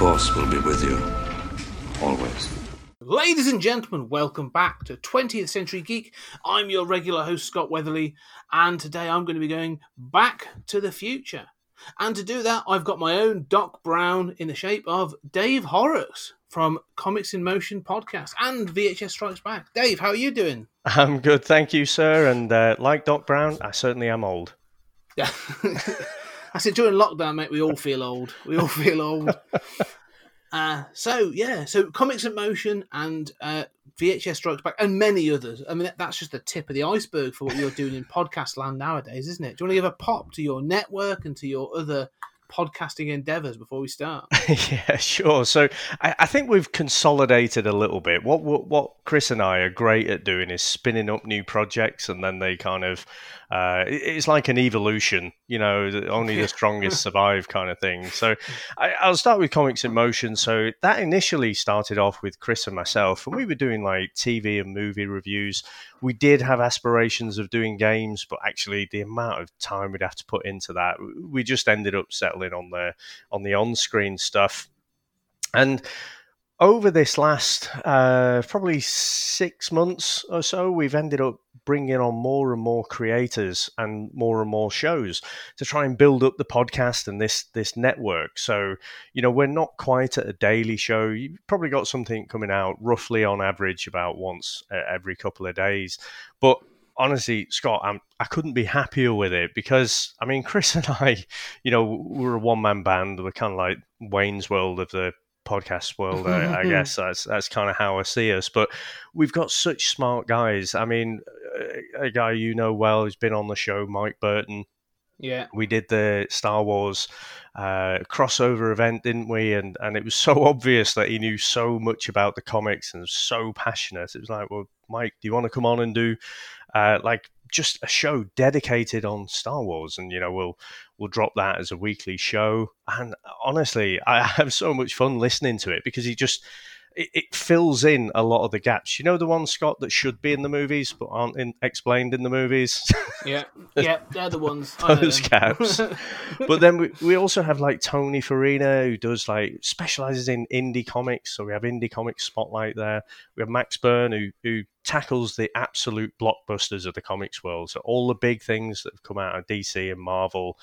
The Force will be with you. Always. Ladies and gentlemen, welcome back to 20th Century Geek. I'm your regular host, Scott Weatherly, and today I'm going to be going back to the future. And to do that, I've got my own Doc Brown in the shape of Dave Horrocks from Comics in Motion podcast and VHS Strikes Back. Dave, how are you doing? I'm good, thank you, sir. And uh, like Doc Brown, I certainly am old. Yeah. I said during lockdown, mate, we all feel old. We all feel old. Uh, so yeah, so Comics in Motion and uh, VHS Strikes Back and many others. I mean, that's just the tip of the iceberg for what you're doing in podcast land nowadays, isn't it? Do you want to give a pop to your network and to your other podcasting endeavors before we start? yeah, sure. So I, I, think we've consolidated a little bit. What, what, what Chris and I are great at doing is spinning up new projects, and then they kind of uh, it's like an evolution. You know, only the strongest survive kind of thing. So I, will start with comics in motion. So that initially started off with Chris and myself, and we were doing like TV and movie reviews. We did have aspirations of doing games, but actually the amount of time we'd have to put into that, we just ended up settling on the on the on screen stuff. And over this last uh, probably six months or so, we've ended up bringing on more and more creators and more and more shows to try and build up the podcast and this this network. So you know we're not quite at a daily show. You've probably got something coming out roughly on average about once every couple of days, but honestly, Scott, I'm, I couldn't be happier with it because I mean, Chris and I, you know, we're a one man band. We're kind of like Wayne's World of the podcast world. I, I guess that's that's kind of how I see us. But we've got such smart guys. I mean, a guy you know well who's been on the show, Mike Burton. Yeah, we did the Star Wars uh, crossover event, didn't we? And and it was so obvious that he knew so much about the comics and was so passionate. It was like, well, Mike, do you want to come on and do uh, like just a show dedicated on Star Wars, and you know we'll we'll drop that as a weekly show. And honestly, I have so much fun listening to it because he just it, it, fills in a lot of the gaps. You know the ones Scott that should be in the movies but aren't in, explained in the movies. Yeah, yeah, they're the ones. Those gaps. but then we, we also have like Tony Farina who does like specializes in indie comics. So we have indie comics spotlight there. We have Max Byrne who who tackles the absolute blockbusters of the comics world. So all the big things that have come out of DC and Marvel.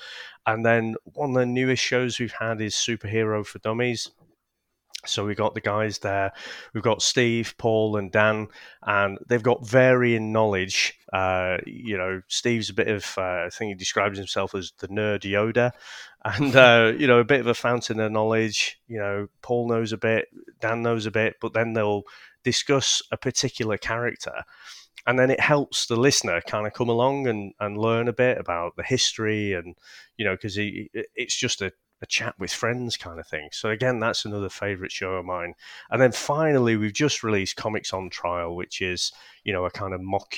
And then one of the newest shows we've had is Superhero for Dummies so we've got the guys there. We've got Steve, Paul, and Dan, and they've got varying knowledge. Uh, you know, Steve's a bit of, uh, I think he describes himself as the nerd Yoda, and uh, you know, a bit of a fountain of knowledge. You know, Paul knows a bit, Dan knows a bit, but then they'll discuss a particular character. And then it helps the listener kind of come along and, and learn a bit about the history and, you know, because it's just a a chat with friends kind of thing. So again, that's another favorite show of mine. And then finally, we've just released Comics on Trial, which is you know a kind of mock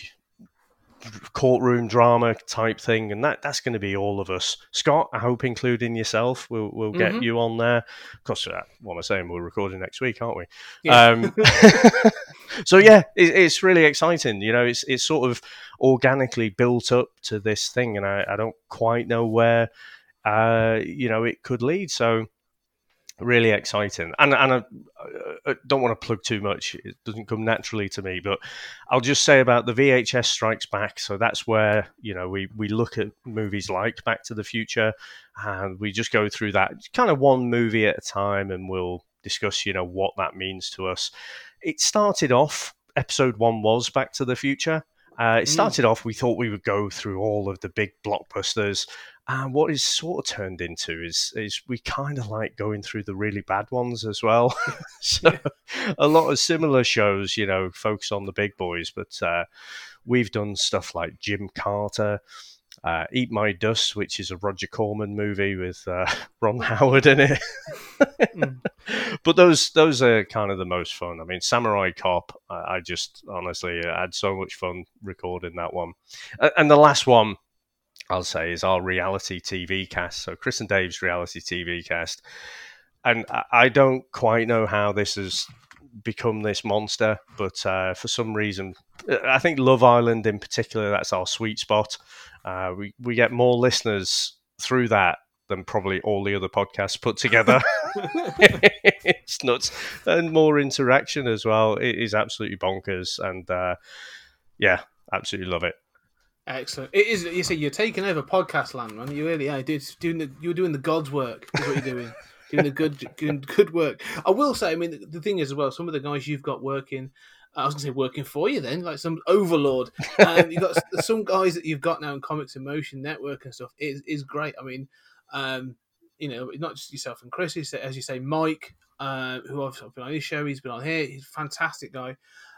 courtroom drama type thing, and that that's going to be all of us. Scott, I hope including yourself, we'll we'll get mm-hmm. you on there. Of course, uh, what am I saying? We're recording next week, aren't we? Yeah. Um, so yeah, it, it's really exciting. You know, it's it's sort of organically built up to this thing, and I, I don't quite know where uh, you know, it could lead. So really exciting. And and I, I, don't want to plug too much; it doesn't come naturally to me. But I'll just say about the VHS Strikes Back. So that's where you know we we look at movies like Back to the Future, and we just go through that kind of one movie at a time, and we'll discuss you know what that means to us. It started off. Episode one was Back to the Future. Uh, it mm. started mm. off, we thought we would go through all of the big blockbusters and what is sort of turned into is is we kind of like going through the really bad ones as well. so a lot of similar shows, you know, focus on the big boys, but uh, we've done stuff like Jim Carter. Uh, Eat My Dust, which is a Roger Corman movie with uh, Ron Howard in it. mm. but those those are kind of the most fun. I mean, Samurai Cop. I, I just honestly had so much fun recording that one, and the last one. I'll say is our reality TV cast. So Chris and Dave's reality TV cast, and I don't quite know how this has become this monster, but uh, for some reason, I think Love Island in particular, that's our sweet spot. Uh, we we get more listeners through that than probably all the other podcasts put together. it's nuts, and more interaction as well. It is absolutely bonkers, and uh, yeah, absolutely love it. Excellent. It is. You say you're taking over podcast land, man. You really are. Dude, doing the you're doing the God's work. Is what you're doing. doing the good, good, good work. I will say. I mean, the, the thing is as well. Some of the guys you've got working. I was going to say working for you then, like some overlord. Um, you've got some guys that you've got now in Comics in Motion Network and stuff. Is is great. I mean, um, you know, not just yourself and Chris, as you say, Mike, uh, who I've been on his show, he's been on here, he's a fantastic guy.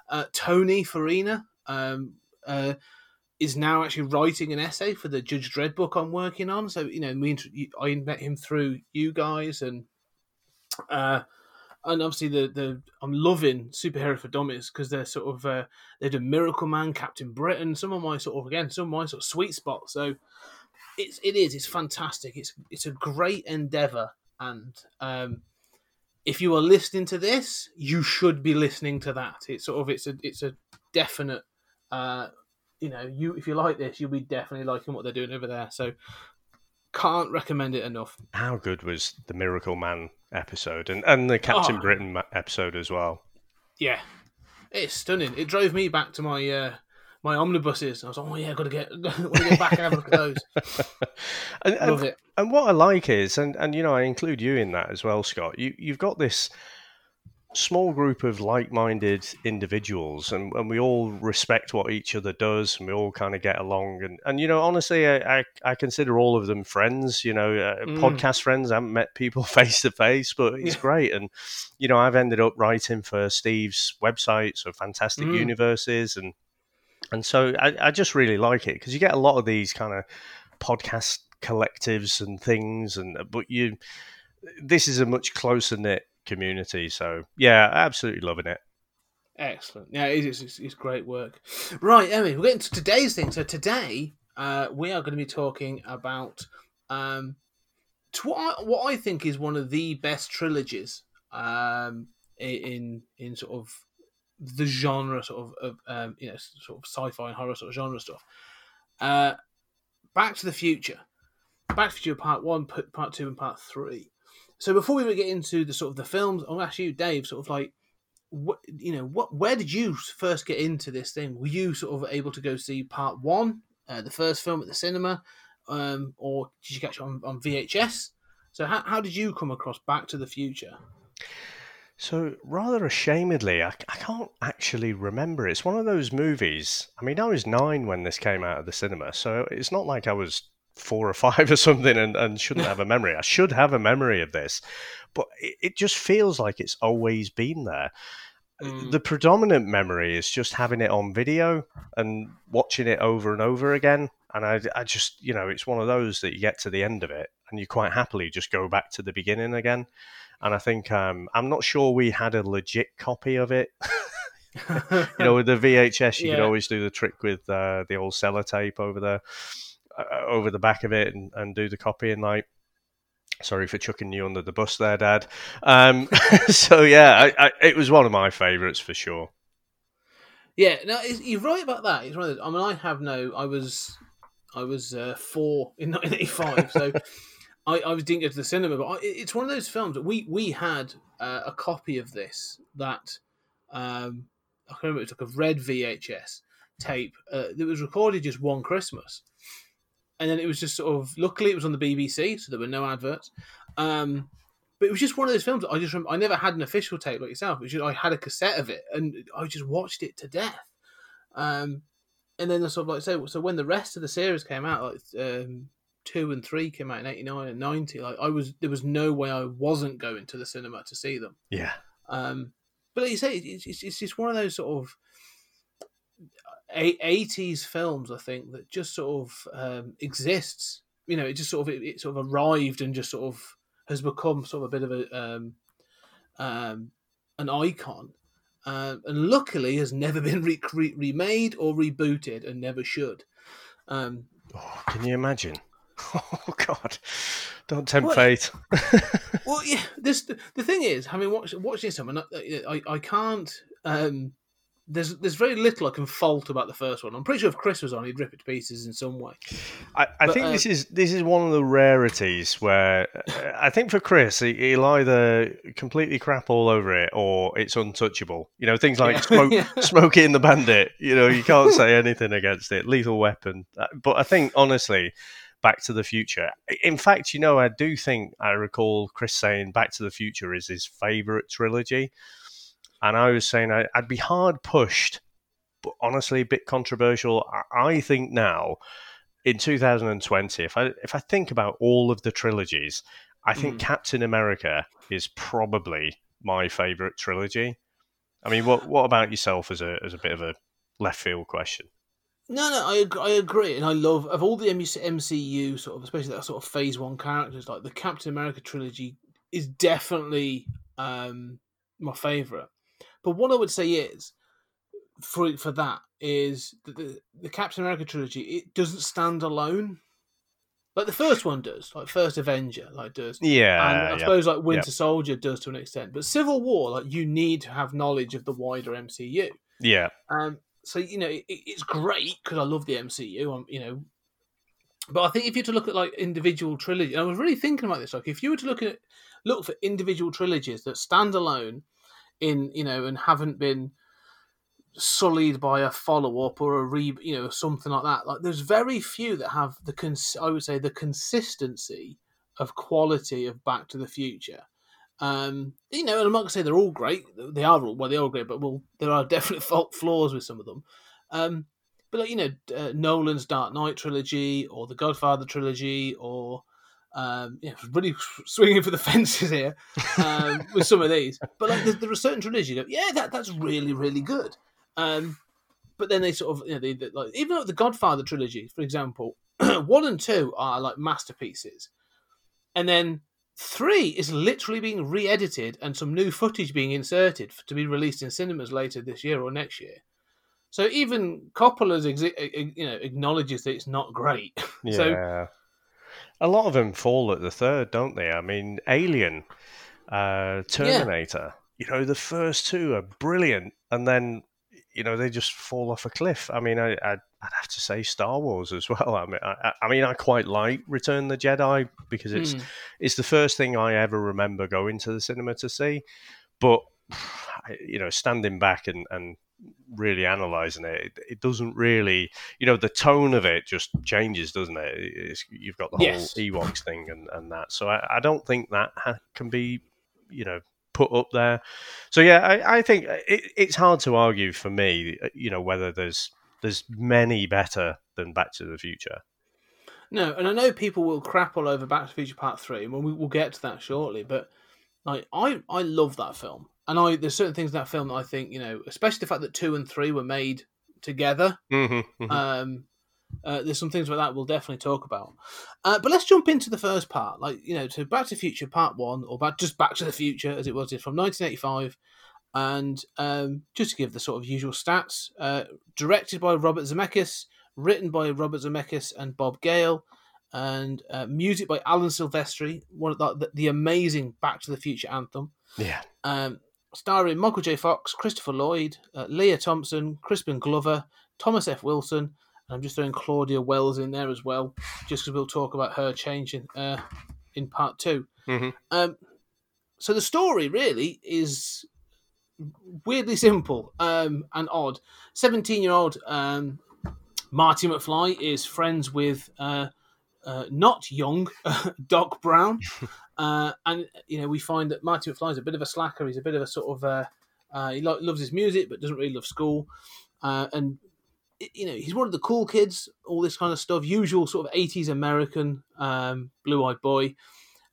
Uh, Tony Farina um, uh, is now actually writing an essay for the Judge Dredd book I'm working on. So, you know, me, I met him through you guys and. Uh, and obviously the the I'm loving superhero for dummies because they're sort of uh, they did Miracle Man, Captain Britain, some of my sort of again some of my sort of sweet spots. So it's it is it's fantastic. It's it's a great endeavor, and um, if you are listening to this, you should be listening to that. It's sort of it's a it's a definite. Uh, you know, you if you like this, you'll be definitely liking what they're doing over there. So can't recommend it enough. How good was the Miracle Man episode and and the Captain oh. Britain episode as well? Yeah, it's stunning. It drove me back to my uh, my omnibuses. I was like, oh yeah, got to get, got to get back and have a look at those. and, Love and, it. And what I like is, and and you know, I include you in that as well, Scott. You you've got this small group of like-minded individuals and, and we all respect what each other does and we all kind of get along and, and you know honestly I, I, I consider all of them friends you know uh, mm. podcast friends I haven't met people face to face but it's yeah. great and you know I've ended up writing for Steve's website so fantastic mm. universes and and so I, I just really like it because you get a lot of these kind of podcast collectives and things, and but you this is a much closer knit community. So yeah, absolutely loving it. Excellent. Yeah, it is. It's, it's great work. Right, Emmy, we're getting to today's thing. So today uh, we are going to be talking about um, what, I, what I think is one of the best trilogies um, in in sort of the genre sort of, of um, you know sort of sci-fi and horror sort of genre stuff. Uh, Back to the Future, Back to the Future Part One, Part Two, and Part Three. So before we get into the sort of the films, I'll ask you, Dave, sort of like, what you know, what where did you first get into this thing? Were you sort of able to go see Part One, uh, the first film at the cinema, um, or did you catch it on, on VHS? So how, how did you come across Back to the Future? So, rather ashamedly, I, I can't actually remember. It's one of those movies. I mean, I was nine when this came out of the cinema, so it's not like I was four or five or something and, and shouldn't have a memory. I should have a memory of this, but it, it just feels like it's always been there. Mm. The predominant memory is just having it on video and watching it over and over again. And I, I just, you know, it's one of those that you get to the end of it and you quite happily just go back to the beginning again and I think um, I'm not sure we had a legit copy of it. you know, with the VHS, you yeah. could always do the trick with uh, the old sellotape over the uh, over the back of it and, and do the copy and like. Sorry for chucking you under the bus there, Dad. Um, so yeah, I, I, it was one of my favourites for sure. Yeah, no, you're right about that. It's one of I mean, I have no. I was, I was uh, four in 1985, so I, I didn't go to the cinema, but I, it's one of those films that we we had uh, a copy of this that um, I remember. It was like a red VHS tape uh, that was recorded just one Christmas, and then it was just sort of. Luckily, it was on the BBC, so there were no adverts. Um, but it was just one of those films I just remember, I never had an official tape like yourself. It was just, I had a cassette of it, and I just watched it to death. Um, and then I sort of like so, so when the rest of the series came out, like um, two and three came out in eighty nine and ninety, like I was there was no way I wasn't going to the cinema to see them. Yeah. Um, but like you say, it's, it's, it's just one of those sort of eighties films, I think, that just sort of um, exists. You know, it just sort of it, it, sort of arrived and just sort of has become sort of a bit of a um, um, an icon, uh, and luckily has never been re- re- remade or rebooted, and never should. Um, Oh, can you imagine? Oh God! Don't tempt What? fate. well, yeah. This the thing is, having watched watching this, I, I I can't. Um, there's there's very little I can fault about the first one. I'm pretty sure if Chris was on, he'd rip it to pieces in some way. I, I But, think uh, this is this is one of the rarities where I think for Chris he, he'll either completely crap all over it or it's untouchable. You know things like Yeah. smoke, Yeah. Smokey and the Bandit. You know you can't say anything against it. Lethal Weapon. Uh, But I think honestly, Back to the Future. In fact, you know I do think I recall Chris saying Back to the Future is his favorite trilogy, and I was saying I, I'd be hard pushed. But honestly, a bit controversial. I, think now in 2020, if I if I think about all of the trilogies, I think Mm. Captain America is probably my favorite trilogy. I mean, what what about yourself as a as a bit of a left field question? No, no, I ag- I agree, and I love of all the MCU sort of, especially that sort of Phase One characters, like the Captain America trilogy is definitely um, my favorite. But what I would say is, for for that is that the the Captain America trilogy it doesn't stand alone. Like the first one does, like First Avenger, like does, Yeah, and I yeah. suppose like Winter Soldier does to an extent. But Civil War, like you need to have knowledge of the wider MCU. yeah, Um, so you know it, it's great because I love the MCU. I'm, you know, but I think if you were to look at like individual trilogy, I was really thinking about this. Like if you were to look at look for individual trilogies that stand alone in you know and haven't been sullied by a follow up or a re you know something like that. Like there's very few that have the cons- I would say the consistency of quality of Back to the Future. Um, you know, and I'm not gonna say they're all great. They are all well, they're all great, but well, there are definite flaws with some of them. Um, but like you know, uh, Nolan's Dark Knight trilogy or the Godfather trilogy, or um, yeah, really swinging for the fences here um, with some of these. But like, there, there are certain trilogies. You go, yeah, that that's really really good. Um, but then they sort of you know they, they like even like the Godfather trilogy, for example, one and two are like masterpieces, and then three is literally being re-edited and some new footage being inserted to be released in cinemas later this year or next year. So even Coppola's exi- you know acknowledges that it's not great. yeah. So- a lot of them fall at the third, don't they? I mean, Alien, uh, Terminator. You know, the first two are brilliant, and then you know they just fall off a cliff. I mean, I, I'd, I'd have to say Star Wars as well. I mean, I, I- I mean, I quite like Return of the Jedi because it's Hmm. it's the first thing I ever remember going to the cinema to see. But you know, standing back and, and really analysing it, it, doesn't really, you know, the tone of it just changes, doesn't it? It's, you've got the Yes. whole Ewoks thing and, and that. So I, I don't think that ha- can be, you know, put up there. So yeah, I, I think uh, it, it's hard to argue for me, uh, you know, whether there's there's many better than Back to the Future. No, and I know people will crap all over Back to the Future Part Three, and we will get to that shortly. But like, I I love that film, and I there's certain things in that film that I think you know, especially the fact that two and three were made together. Mm-hmm, Um, uh, there's some things like that we'll definitely talk about. Uh, but let's jump into the first part, like you know, to Back to the Future Part One, or back, just Back to the Future as it was from 1985. And um, just to give the sort of usual stats, uh, directed by Robert Zemeckis, written by Robert Zemeckis and Bob Gale, and uh, music by Alan Silvestri, one of the, the, the amazing Back to the Future anthem yeah. um, starring Michael J. Fox, Christopher Lloyd, uh, Lea Thompson, Crispin Glover, Thomas F. Wilson, and I'm just throwing Claudia Wells in there as well, just because we'll talk about her changing uh, in part 2 Mhm. Um, so the story really is weirdly simple um, and odd. 17 year old um, Marty McFly is friends with uh, uh, not young Doc Brown. Uh, and you know, we find that Marty McFly is a bit of a slacker. He's a bit of a sort of uh, uh, he lo- loves his music, but doesn't really love school. And you know, he's one of the cool kids. All this kind of stuff, usual sort of '80s American um, blue-eyed boy.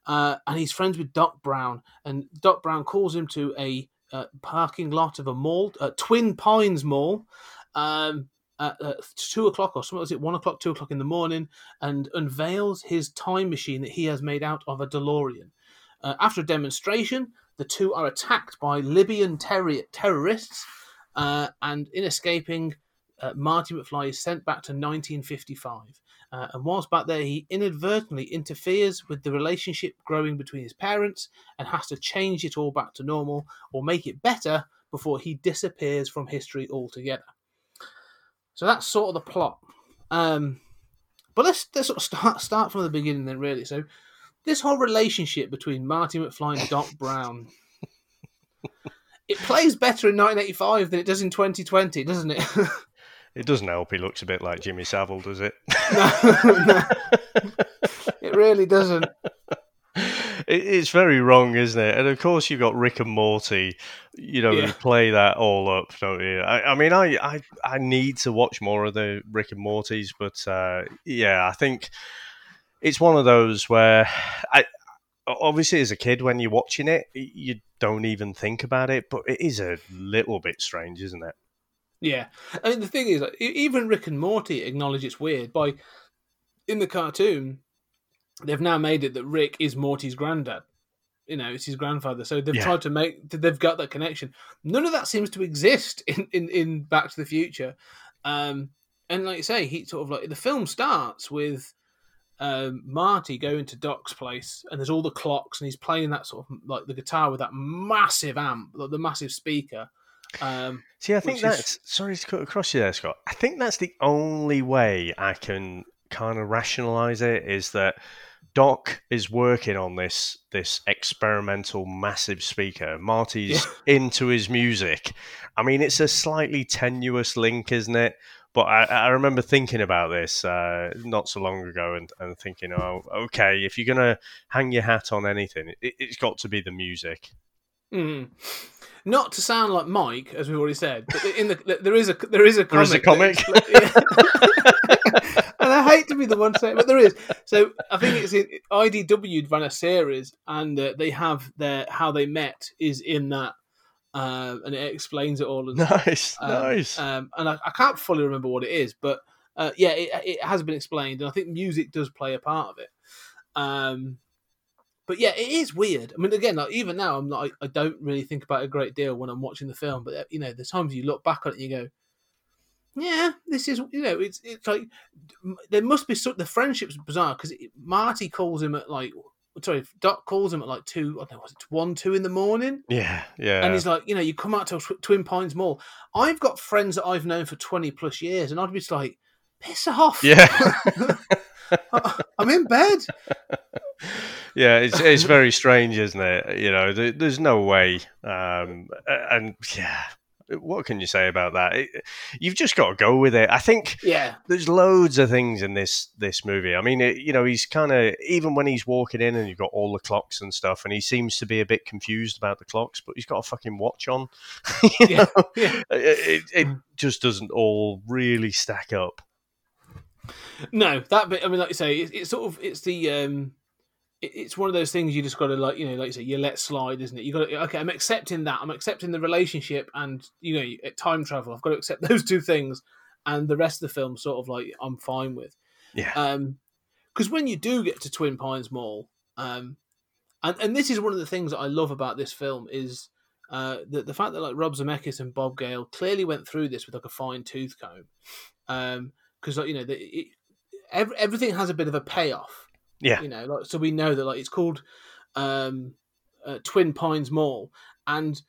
Uh, and he's friends with Doc Brown, and Doc Brown calls him to a uh, parking lot of a mall, uh, Twin Pines Mall, um, at uh, two o'clock or something. Was it one o'clock, two o'clock in the morning? and unveils his time machine that he has made out of a DeLorean. Uh, after a demonstration, the two are attacked by Libyan terri- terrorists, uh, and in escaping, uh, Marty McFly is sent back to 1955. Uh, and whilst back there, he inadvertently interferes with the relationship growing between his parents and has to change it all back to normal or make it better before he disappears from history altogether. So that's sort of the plot. Um, but let's, let's sort of start start from the beginning then, really. So this whole relationship between Marty McFly and Doc Brown. It plays better in 1985 than it does in 2020, doesn't it? It doesn't help. He looks a bit like Jimmy Savile, does it? no, no. It really doesn't. It, it's very wrong, isn't it? And of course, you've got Rick and Morty. You know, Yeah. who play that all up, don't you? I, I mean, I, I I need to watch more of the Rick and Mortys, but uh, yeah, I think it's one of those where I obviously as a kid when you're watching it, you don't even think about it, but it is a little bit strange, isn't it? Yeah, I mean the thing is, even Rick and Morty acknowledge it's weird by in the cartoon. They've now made it that Rick is Morty's granddad. You know, it's his grandfather. So they've Yeah. tried to make they've got that connection. None of that seems to exist in in, in Back to the Future. Um, and like you say, he sort of like the film starts with um, Marty going to Doc's place, and there's all the clocks, and he's playing that sort of like the guitar with that massive amp, like the massive speaker. Um, See, I think Which is- that's sorry to cut across you there, Scott. I think that's the only way I can kind of rationalize it is that Doc is working on this this experimental massive speaker. Marty's into his music. I mean, it's a slightly tenuous link, isn't it? But I, I remember thinking about this uh, not so long ago and, and thinking, oh, okay, if you're going to hang your hat on anything, it, it's got to be the music. Mm. Not to sound like Mike, as we've already said, but in the there is a there is a comic There is a comic and I hate to be the one to say, it, but there is. So I think it's in IDW ran a series, and uh, they have their how they met is in that, uh, and it explains it all. And. Nice, Um, nice. Um, and I, I can't fully remember what it is, but uh, yeah, it, it has been explained, and I think music does play a part of it. Um, but yeah, it is weird. I mean, again, like, even now, I'm not. I don't really think about it a great deal when I'm watching the film. But you know, the times you look back on it and you go, "Yeah, this is." You know, it's it's like there must be sort. The friendship's bizarre because Marty calls him at like. Sorry, Doc calls him at like two. I don't know, was it one, two in the morning? yeah, yeah. And he's like, you know, you come out to Tw- Twin Pines Mall. I've got friends that I've known for 20 plus years, and I'd be just like, piss off. Yeah. I'm in bed. yeah, it's it's very strange, isn't it? You know, there, there's no way. Um, and yeah, what can you say about that? It, you've just got to go with it. I think Yeah. there's loads of things in this this movie. I mean, it, you know, he's kind of even when he's walking in and you've got all the clocks and stuff, and he seems to be a bit confused about the clocks, but he's got a fucking watch on. Yeah. yeah. It, it, it just doesn't all really stack up. No, that bit, I mean, like you say, it, it's sort of, it's the, um, it, it's one of those things you just got to, like, you know, like you say, you let slide, isn't it? You got to, okay, I'm accepting that. I'm accepting the relationship and, you know, time travel. I've got to accept those two things. And the rest of the film, sort of like, I'm fine with. Yeah. Um, because when you do get to Twin Pines Mall, um, and and this is one of the things that I love about this film is uh, the the fact that like Rob Zemeckis and Bob Gale clearly went through this with like a fine tooth comb, um, because like you know the, it, ev- everything has a bit of a payoff, Yeah. you know, like so we know that like it's called um, uh, Twin Pines Mall, and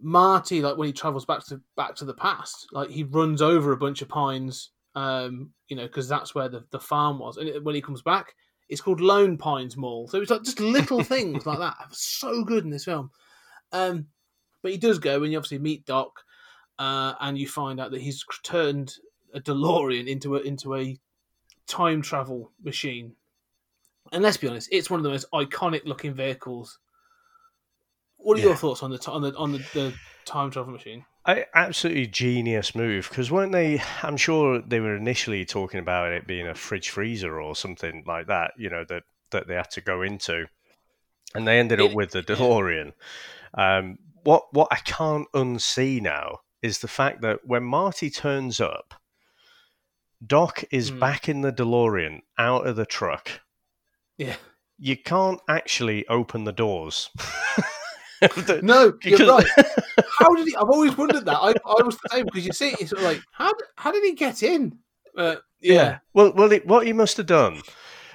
Marty like when he travels back to back to the past, like he runs over a bunch of pines, um, you know, because that's where the, the farm was, and it, when he comes back, it's called Lone Pines Mall. So it's like just little things like that. So good in this film. Um, but he does go, and you obviously meet Doc, uh, and you find out that he's turned a DeLorean into a into a time travel machine. And let's be honest, it's one of the most iconic looking vehicles. What are Yeah. your thoughts on the on the on the, the time travel machine? I, absolutely genius move because weren't they? I'm sure they were initially talking about it being a fridge freezer or something like that. You know that that they had to go into, and they ended up with the DeLorean. Um, what what I can't unsee now is the fact that when Marty turns up, Doc is Hmm. back in the DeLorean, out of the truck. Yeah, You can't actually open the doors. The- No, you're right. How did he? I've always wondered that. I, I was the same because you see, it's sort of like how how did he get in? Uh, yeah, Well, well, it, what he must have done,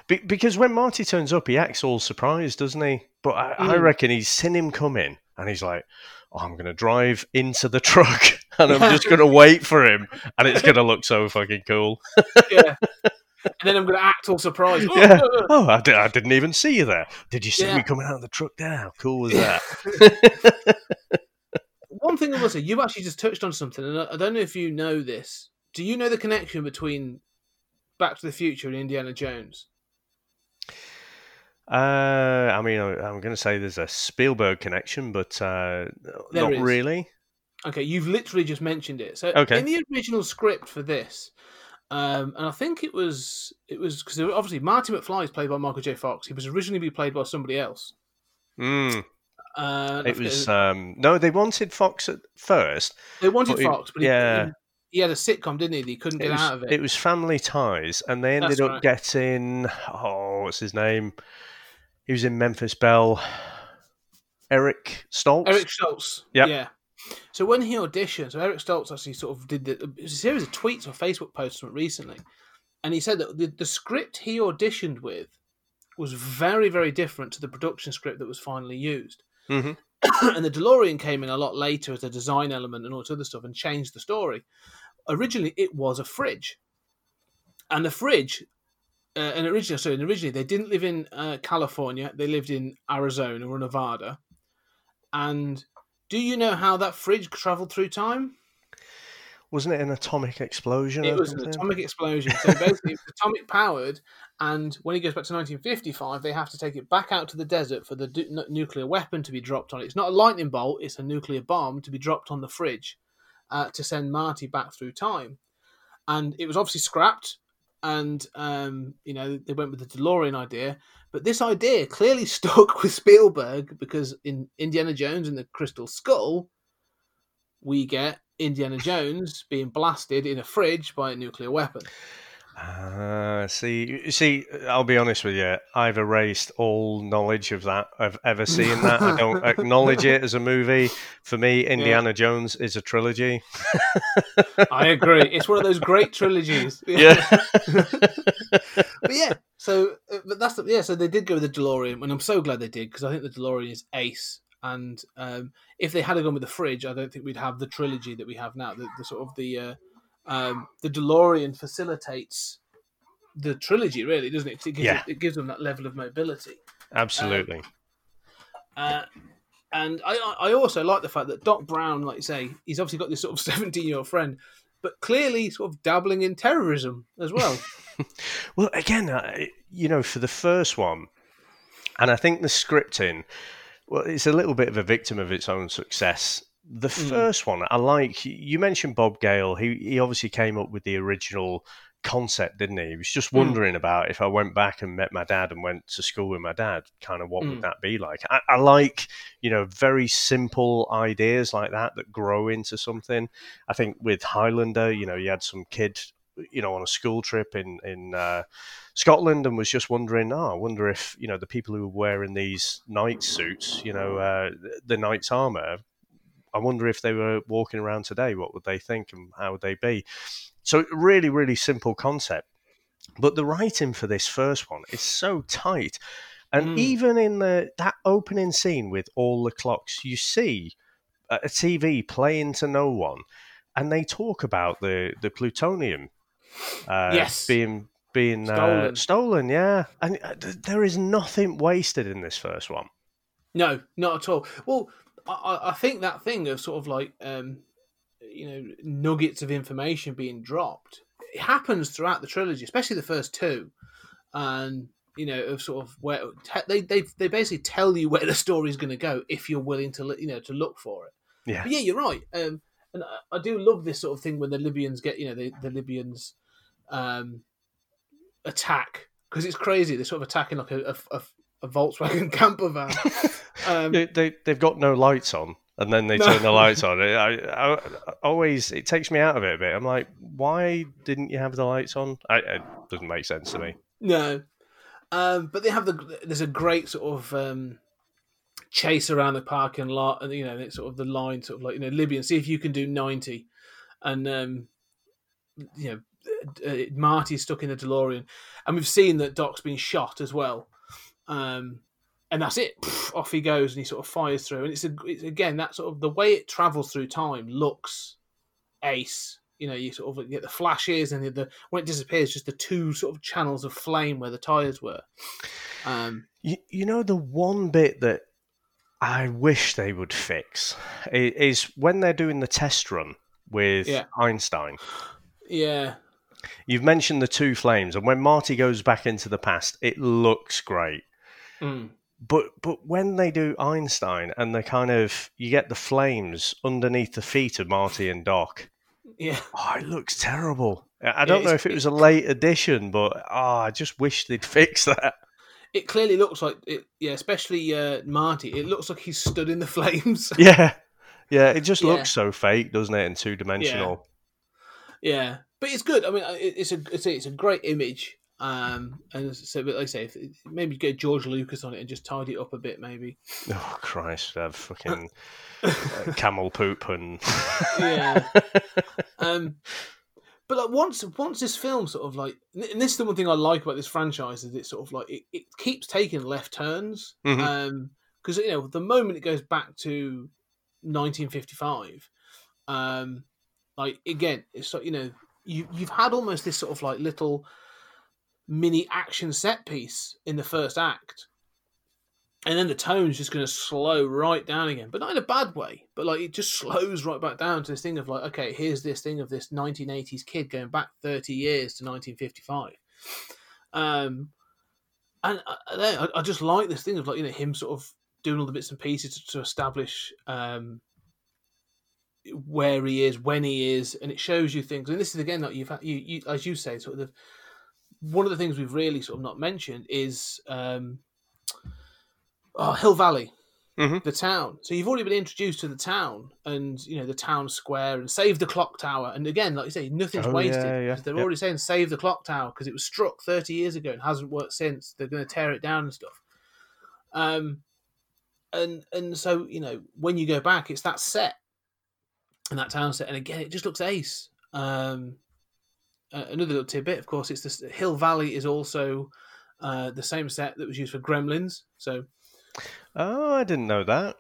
be, because when Marty turns up, he acts all surprised, doesn't he? But I, I Mm. reckon he's seen him come in, and he's like, oh, "I'm going to drive into the truck, and I'm just going to wait for him, and it's going to look so fucking cool." yeah. And then I'm going to act all surprised. Yeah. Oh, I, di- I didn't even see you there. Did you see Yeah. me coming out of the truck there? How cool was that? One thing I will say, you've actually just touched on something, and I don't know if you know this. Do you know the connection between Back to the Future and Indiana Jones? Uh, I mean, I'm going to say there's a Spielberg connection, but uh, not is. really. Okay, you've literally just mentioned it. So Okay. in the original script for this, um, and I think it was it was because obviously Marty McFly is played by Michael J. Fox. He was originally be played by somebody else. Mm, Uh, it was um, no, they wanted Fox at first. they wanted but Fox, but he, yeah. he, he had a sitcom, didn't he? He couldn't get was, out of it. it. was Family Ties, and they ended That's up right. getting oh, what's his name? He was in Memphis Belle. Eric Stoltz. Eric Stoltz. Yep. Yeah. So when he auditioned, so Eric Stoltz actually sort of did the, a series of tweets or Facebook posts recently, and he said that the, the script he auditioned with was very, very different to the production script that was finally used. hmm and the DeLorean came in a lot later as a design element and all this other stuff and changed the story. Originally, it was a fridge, and the fridge, uh, and originally, so originally they didn't live in uh, California; they lived in Arizona or Nevada. And do you know how that fridge travelled through time? Wasn't it an atomic explosion? It was an atomic explosion. So basically, it's atomic powered. And when he goes back to 1955, they have to take it back out to the desert for the du- nuclear weapon to be dropped on it. It's not a lightning bolt; it's a nuclear bomb to be dropped on the fridge uh, to send Marty back through time. And it was obviously scrapped, and um, you know they went with the DeLorean idea. But this idea clearly stuck with Spielberg because in Indiana Jones and the Crystal Skull, we get Indiana Jones being blasted in a fridge by a nuclear weapon. Ah, see, you see, I'll be honest with you. I've erased all knowledge of that. I've ever seen that. I don't acknowledge it as a movie. For me, Indiana Jones is a trilogy. I agree. It's one of those great trilogies. Yeah. but yeah. So, uh, but that's the, yeah. So they did go with the DeLorean, and I'm so glad they did because I think the DeLorean is ace. And um, if they had gone with the fridge, I don't think we'd have the trilogy that we have now. The, the sort of the uh, um, the DeLorean facilitates the trilogy, really, doesn't it? It gives, Yeah. it, it gives them that level of mobility. Absolutely. Uh, and I, I I also like the fact that Doc Brown, like you say, he's obviously got this sort of 17 year old friend, but clearly sort of dabbling in terrorism as well. Well, again, uh, you know, for the first one, and I think the scripting, well, it's a little bit of a victim of its own success. The first one, I like. You mentioned Bob Gale. He he obviously came up with the original concept, didn't he? He was just wondering about if I went back and met my dad and went to school with my dad, kind of what Mm. would that be like? I, I like, you know, very simple ideas like that that grow into something. I think with Highlander, you know, you had some kid, you know, on a school trip in in uh, Scotland and was just wondering, oh, I wonder if you know the people who were wearing these knight suits, you know, uh, the knight's armor. I wonder if they were walking around today, what would they think and how would they be? So really, really simple concept. But the writing for this first one is so tight. And Mm. even in the that opening scene with all the clocks, you see a TV playing to no one, and they talk about the the plutonium, uh, Yes. being being Stolen. Uh, stolen. Yeah, and uh, th- there is nothing wasted in this first one. no, not at all. Well, I- I, think that thing of sort of like, um, you know, nuggets of information being dropped, it happens throughout the trilogy, especially the first two. And, you know, of sort of where they, they, they basically tell you where the story is going to go if you're willing to, you know, to look for it. Yeah, But yeah, you're right. Um, and I, I do love this sort of thing when the Libyans get, you know, the, the Libyans um, attack because it's crazy. They're sort of attacking like a, a, a, a Volkswagen camper van. Um, they, they they've got no lights on, and then they No. turn the lights on. I, I, I always it takes me out of it a bit. I'm like, why didn't you have the lights on? I, it doesn't make sense to me. No, um, but they have the. There's a great sort of um, chase around the parking lot, and you know, it's sort of the line, sort of like you know, Libyan, see if you can do ninety, and um, you know, uh, Marty's stuck in the DeLorean, and we've seen that Doc's been shot as well, um, and that's it. Pff, off he goes, and he sort of fires through, and it's, a, it's again that sort of the way it travels through time looks ace. You know, you sort of get the flashes, and the, the when it disappears, just the two sort of channels of flame where the tires were. Um, You, you know, the one bit that I wish they would fix is when they're doing the test run with Yeah. Einstein. yeah, You've mentioned the two flames, and when Marty goes back into the past, it looks great. Mm. But but when they do Einstein and they kind of you get the flames underneath the feet of Marty and Doc, yeah. oh, it looks terrible. I don't know if it was a late addition, but oh, I just wish they'd fix that. It clearly looks like it. Yeah, especially uh, Marty. It looks like he's stood in the flames. Yeah, yeah, it just Yeah. looks so fake, doesn't it, and two dimensional. Yeah, but it's good. I mean, it's a it's a, it's a great image. Um, and so, but like I say, if, maybe get George Lucas on it and just tidy it up a bit, maybe. Oh Christ, have fucking uh, camel poop and Yeah. Um, but like once once this film sort of like, and this is the one thing I like about this franchise is it sort of like it, it keeps taking left turns. Mhm. Um, because you know the moment it goes back to 1955, um, like again, it's like you know you you've had almost this sort of like little mini action set piece in the first act. And then the tone's just going to slow right down again, but not in a bad way. But like it just slows right back down to this thing of like, okay, here's this thing of this 1980s kid going back 30 years to 1955. Um, and I, I, I- just like this thing of like you know him sort of doing all the bits and pieces to, to establish um, where he is, when he is, and it shows you things. And this is again like you've had, you, you as you say, sort of one of the things we've really sort of not mentioned is um, oh, Hill Valley, Mhm. the town. So you've already been introduced to the town and you know the town square and save the clock tower. And again, like you say, nothing's Oh, wasted. yeah, yeah, They're yep. already saying save the clock tower because it was struck 30 years ago and hasn't worked since. They're going to tear it down and stuff. Um, and and so you know when you go back, it's that set and that town set, and again, it just looks ace. Um, uh, another little tidbit, of course, it's this Hill Valley is also uh, the same set that was used for Gremlins. So Oh, I didn't know that.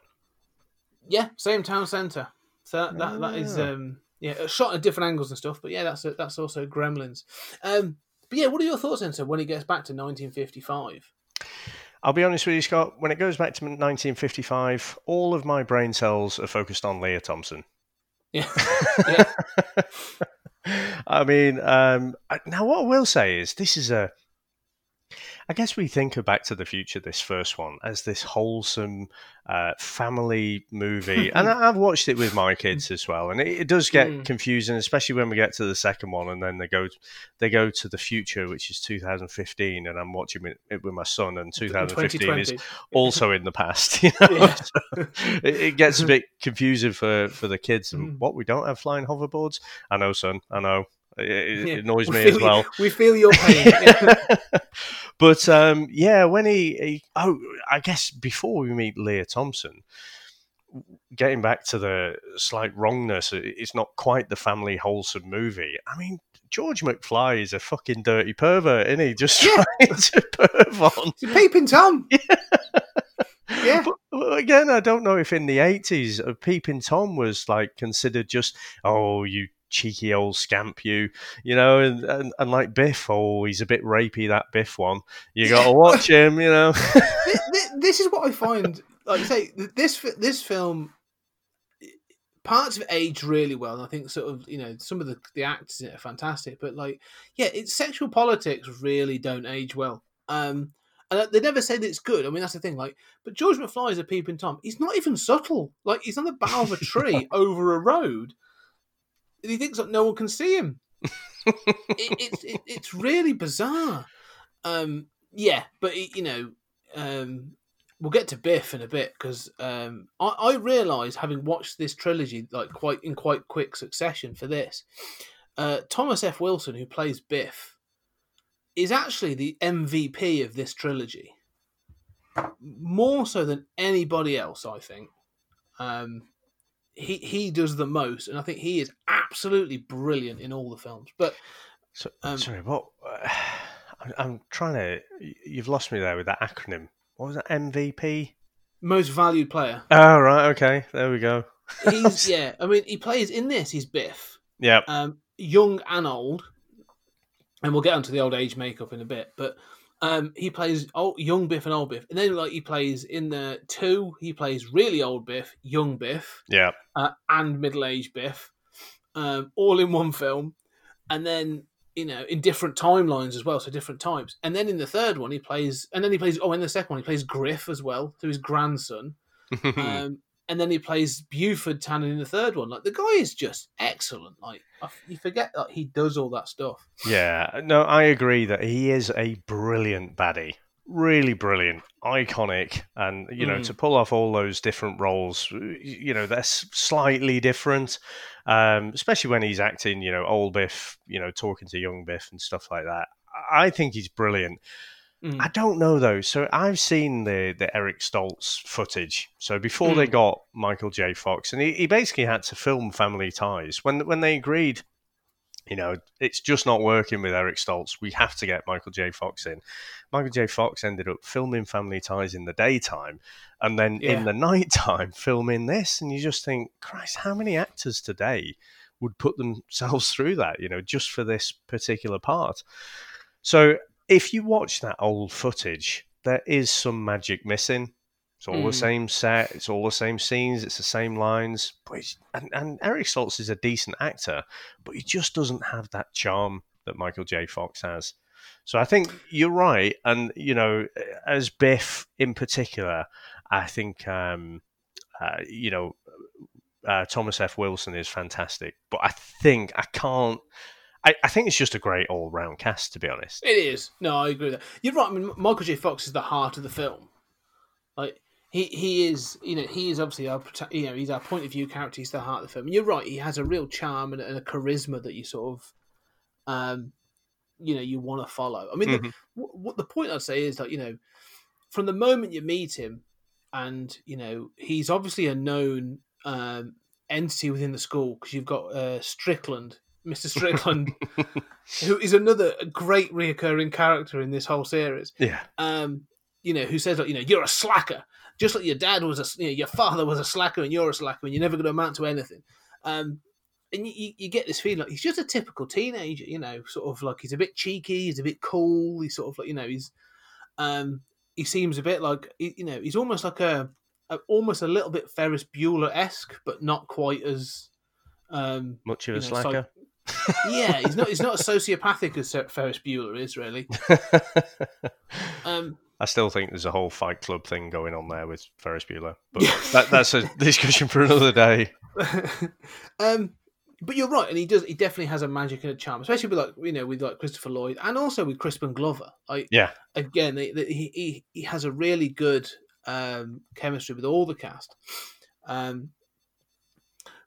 yeah, same town centre. So that, that, that is Ah. um, yeah, shot at different angles and stuff. But yeah, that's that's also Gremlins. Um, but yeah, what are your thoughts then? So when he gets back to 1955, I'll be honest with you, Scott. When it goes back to 1955, all of my brain cells are focused on Lea Thompson. yeah, yeah, I mean, um, now what I will say is this is a. I guess we think of Back to the Future, this first one, as this wholesome uh, family movie, and I- I've watched it with my kids as well, and it, it does get Mm. confusing, especially when we get to the second one, and then they go they go to the future, which is 2015, and I'm watching it, it with my son, and 2015 is also in the past. You know? Yeah. So it, it gets a bit confusing for, for the kids. And Mm. what we don't have flying hoverboards? I know, son. I know. It, Yeah. it annoys We me as you- well. We feel your pain. But um, yeah, when he, he, oh, I guess before we meet Lea Thompson, getting back to the slight wrongness, it's not quite the family wholesome movie. I mean, George McFly is a fucking dirty pervert, isn't he? Just Yeah. trying to perv on It's Peeping Tom. Yeah. But well, again, I don't know if in the eighties, uh, Peeping Tom was like considered just, oh, you cheeky old scamp, you, you know, and, and, and like Biff, oh, he's a bit rapey, that Biff one. You got to watch him, you know. this, this, this is what I find. Like I say, this this film, parts of it age really well. And I think sort of you know some of the the actors in it are fantastic, but like yeah, it's sexual politics really don't age well. Um, and they never say that it's good. I mean, that's the thing. Like, but George McFly is a peeping tom. He's not even subtle. Like, he's on the bough of a tree over a road, and he thinks that no one can see him. it, it's it, it's really bizarre. Um, yeah, but it, you know, um, we'll get to Biff in a bit because um, I, I realised having watched this trilogy like quite in quite quick succession for this, uh, Thomas F. Wilson, who plays Biff, is actually the MVP of this trilogy. more so than anybody else. I think um, he he does the most, and I think he is absolutely brilliant in all the films. But So, Um, sorry, what? I'm, I'm trying to. You've lost me there with that acronym. What was that? MVP. most valued player, Oh right, okay, there we go. he's yeah. I mean, he plays in this. He's Biff, Yeah, um, young and old, and we'll get onto the old age makeup in a bit. But um, he plays old, young Biff and old Biff, and then like he plays in the two, he plays really old Biff, young Biff, yeah, uh, and middle aged Biff, um, all in one film, and then you know in different timelines as well, so different types. And then in the third one, he plays, and then he plays. Oh, in the second one, he plays Griff as well, so his grandson. um, and then he plays Buford Tannen in the third one. Like the guy is just excellent. Like you forget that he does all that stuff. yeah. No, I agree that he is a brilliant baddie. Really brilliant, iconic, and you know Mm. to pull off all those different roles, you know they're slightly different, um, especially when he's acting, you know, old Biff, you know, talking to young Biff and stuff like that. I think he's brilliant. Mm. I don't know though. So I've seen the the Eric Stoltz footage. So before they Mm. got Michael J. Fox, and he, he basically had to film Family Ties when when they agreed. You know, it's just not working with Eric Stoltz. We have to get Michael J. Fox in. Michael J. Fox ended up filming Family Ties in the daytime, and then Yeah. in the nighttime filming this. And you just think, Christ, how many actors today would put themselves through that? You know, just for this particular part. So if you watch that old footage, there is some magic missing. It's all the Mm. same set, it's all the same scenes, it's the same lines. And, and Eric Stoltz is a decent actor, but he just doesn't have that charm that Michael J. Fox has. So I think you're right, and you know, as Biff in particular, I think um, uh, you know uh, Thomas F. Wilson is fantastic, but I think I can't. I, I think it's just a great all round cast, to be honest. It is. No, I agree with that. You're right. I mean, Michael J. Fox is the heart of the film. Like he, he is. You know, he is obviously our you know, he's our point of view character. He's the heart of the film. And you're right. He has a real charm and, and a charisma that you sort of, um, you know, you want to follow. I mean, Mhm. the, what, what the point I'd say is that you know, from the moment you meet him, and you know, he's obviously a known um, entity within the school because you've got uh, Strickland, Mr. Strickland who is another great reoccurring character in this whole series. Yeah, Um, you know, who says like, you know, you're a slacker, just like your dad was a, you know, your father was a slacker, and you're a slacker, and you're never going to amount to anything. Um, and you, you, get this feeling like he's just a typical teenager, you know, sort of like he's a bit cheeky, he's a bit cool, he's sort of like, you know, he's, um, he seems a bit like, you know, he's almost like a, a almost a little bit Ferris Bueller esque, but not quite as, um, much of a You know, slacker. Yeah, he's not, he's not as sociopathic as Ferris Bueller is really. Um, I still think there's a whole Fight Club thing going on there with Ferris Bueller, but that, that's a discussion for another day. um, but you're right, and he does. He definitely has a magic and a charm, especially with like you know with like Christopher Lloyd, and also with Crispin Glover. Like Yeah, again, they, they, he, he he has a really good um, chemistry with all the cast. Um,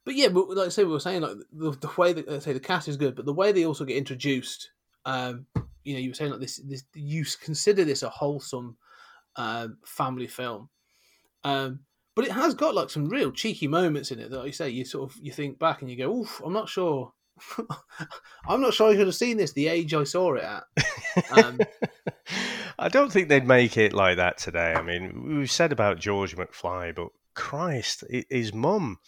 but yeah, but like I say, we were saying like the, the way that let's say the cast is good, but the way they also get introduced. Um, you know, you were saying like this. This you consider this a wholesome um, family film. Um, but it has got like some real cheeky moments in it that like you say you sort of you think back and you go, "Oof, I'm not sure." I'm not sure I should have seen this the age I saw it at. Um, I don't think they'd make it like that today. I mean, we've said about George McFly, but Christ, his mum,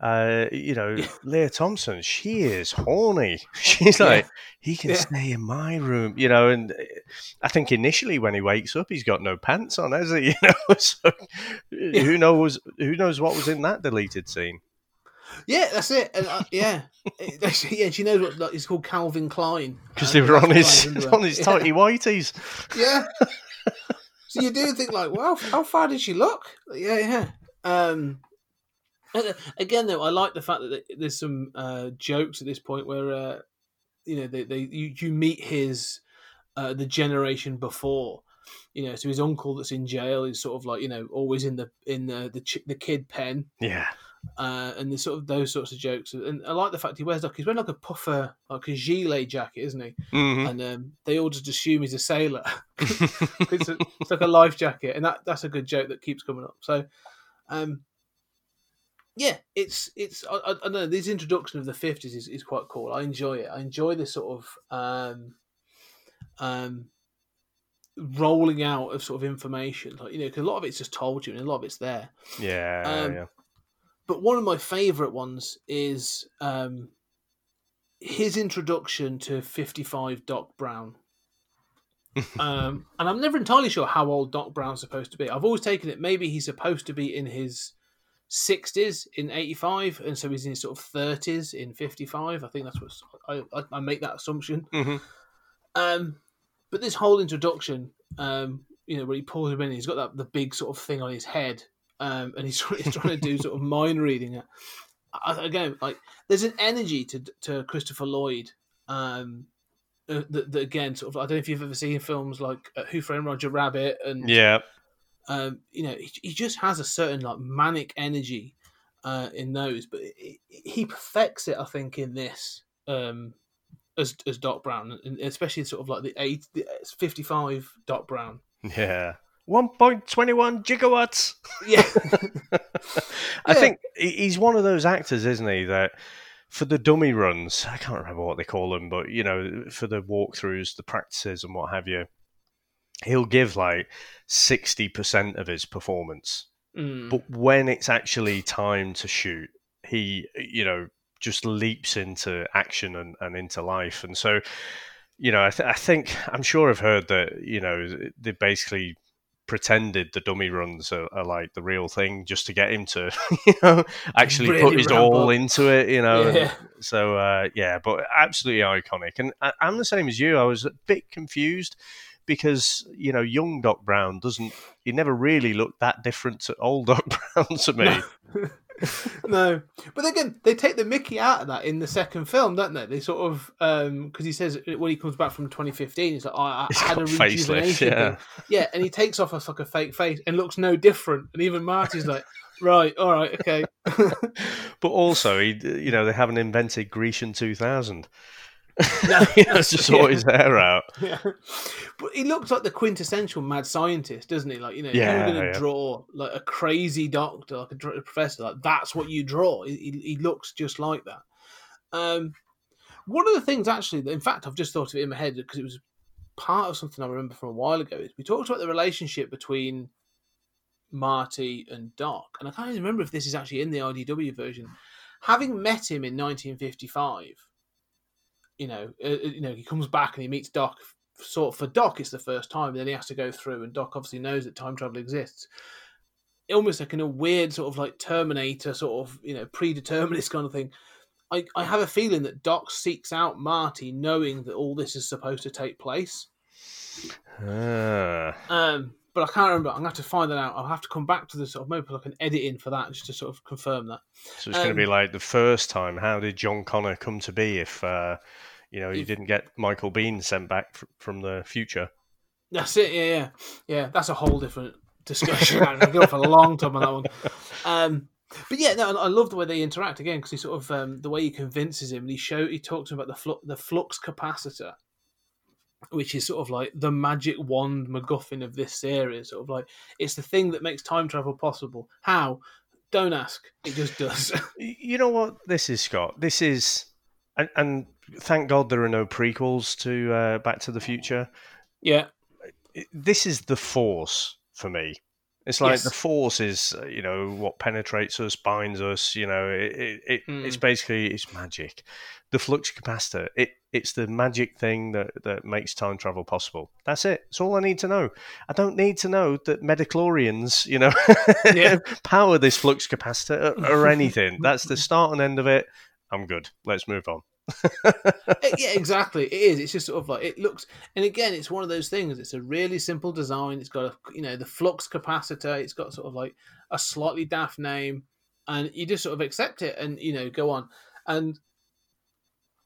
uh, you know, Lea Thompson, she is horny. She's Yeah. like, he can Yeah. stay in my room, you know. And uh, I think initially when he wakes up, he's got no pants on, has he? You know, so who knows? Who knows what was in that deleted scene? yeah, that's it. And, uh, yeah, It- yeah. She knows what like, it's called Calvin Klein Because uh, they were on his on his Yeah. tighty whities. Yeah. so you do think like, well, how far did she look? Yeah, yeah. Um, uh, again, though, I like the fact that there's some uh, jokes at this point where uh, you know they, they you, you meet his uh, the generation before. You know, so his uncle that's in jail is sort of like you know always in the in the the, ch- the kid pen. Yeah, Uh, and there's sort of those sorts of jokes, and I like the fact he wears like he's wearing like a puffer, like a gilet jacket, isn't he? Mhm. And um, they all just assume he's a sailor. it's, a, it's like a life jacket, and that that's a good joke that keeps coming up. So, um, yeah, it's it's I, I, don't know. This introduction of the fifties is, is quite cool. I enjoy it. I enjoy this sort of um, um, rolling out of sort of information, like you know, because a lot of it's just told you, and a lot of it's there. yeah, Um, yeah. But one of my favourite ones is um, his introduction to 55 Doc Brown. um, and I'm never entirely sure how old Doc Brown's supposed to be. I've always taken it maybe he's supposed to be in his 60s in 85, and so he's in his sort of 30s in 55. I think that's what I, I, I make that assumption. Mhm. Um, but this whole introduction, um, you know, when he pulls him in, he's got that the big sort of thing on his head, um, and he's, he's trying to do sort of mind reading. I, again, like there's an energy to to Christopher Lloyd. Um, uh, that, that again, sort of, I don't know if you've ever seen films like uh, Who Framed Roger Rabbit, and Yeah, um, you know, he, he just has a certain like manic energy uh, in those, but he, he perfects it, I think, in this um, as as Doc Brown, and especially sort of like the eight, the fifty five Doc Brown. yeah. 1.21 gigawatts. Yeah, I Yeah. think he's one of those actors, isn't he? That for the dummy runs, I can't remember what they call them, but you know, for the walkthroughs, the practices, and what have you, he'll give like sixty percent of his performance. Mm. But when it's actually time to shoot, he, you know, just leaps into action and, and into life. And so, you know, I, th- I think I'm sure I've heard that you know they basically pretended the dummy runs are, are like the real thing just to get him to you know actually Really put his all into it you know Yeah. so uh, yeah but absolutely iconic and I, i'm the same as you i was a bit confused because you know young doc brown doesn't he never really looked that different to old doc brown to me no, but again, they take the Mickey out of that in the second film, don't they? They sort of um, because he says when he comes back from 2015, he's like, oh, I, I had a rejuvenation. yeah. yeah, and he takes off a fucking fake face and looks no different. And even Marty's like, right, all right, okay. but also he you know they haven't invented grecian 2000 No, to sort yeah. his hair out Yeah. But he looks like the quintessential mad scientist, doesn't he? Like, you know, if Yeah, you're going to yeah. draw like a crazy doctor, like a professor, like that's what you draw. He, he, he looks just like that. Um, one of the things, actually, that in fact, I've just thought of it in my head because it was part of something I remember from a while ago. Is we talked about the relationship between Marty and Doc, and I can't even remember if this is actually in the IDW version. Having met him in 1955, you know, uh, uh, you know, he comes back and he meets Doc. Sort of for Doc, it's the first time. And then he has to go through, and Doc obviously knows that time travel exists. Almost like in a weird sort of like Terminator, sort of you know predeterminist kind of thing. I, I have a feeling that Doc seeks out Marty, knowing that all this is supposed to take place. Ah. Um, but I can't remember. I'm gonna have to find that out. I'll have to come back to the sort of maybe like an edit in for that just to sort of confirm that. So it's going to be Um, like the first time. How did John Connor come to be if, uh, you know, you didn't get Michael Biehn sent back fr- from the future? That's it. Yeah, yeah, yeah. That's a whole different discussion. I can go for a long time on that one. Um, but yeah, no, I love the way they interact again because he sort of um, the way he convinces him and he show he talks about the flu- the flux capacitor, which is sort of like the magic wand MacGuffin of this series. Sort of like it's the thing that makes time travel possible. How? Don't ask. It just does. You know what this is, Scott? This is, and, and thank God there are no prequels to uh, Back to the Future. yeah. This is the Force for me. It's like Yes. the Force is, uh, you know, what penetrates us, binds us. You know, it, it, Hmm. it's basically it's magic. The flux capacitor, it it's the magic thing that that makes time travel possible. That's it. It's all I need to know. I don't need to know that midi-chlorians, you know, Yeah. power this flux capacitor or, or anything. That's the start and end of it. I'm good. Let's move on. Eh, yeah, exactly. It is. It's just sort of like it looks, and again, it's one of those things. It's a really simple design. It's got a you know the flux capacitor. It's got sort of like a slightly daft name, and you just sort of accept it and you know go on, and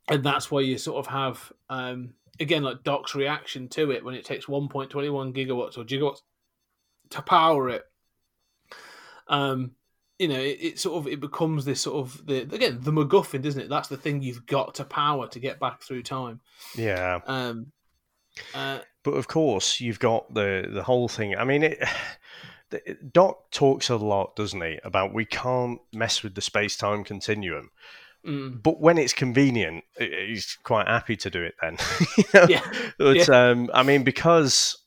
and that's why you sort of have um again like Doc's reaction to it when it takes 1.21 gigawatts or gigawatts to power it. Um, you know, it, it sort of it becomes this sort of the again the MacGuffin, doesn't it? That's the thing you've got to power to get back through time. Yeah. Um, uh, But of course, you've got the the whole thing. I mean, it, the- Doc talks a lot, doesn't he, about we can't mess with the space time continuum. mm, But when it's convenient, he's quite happy to do it. Then, You know? yeah, But um, I mean, because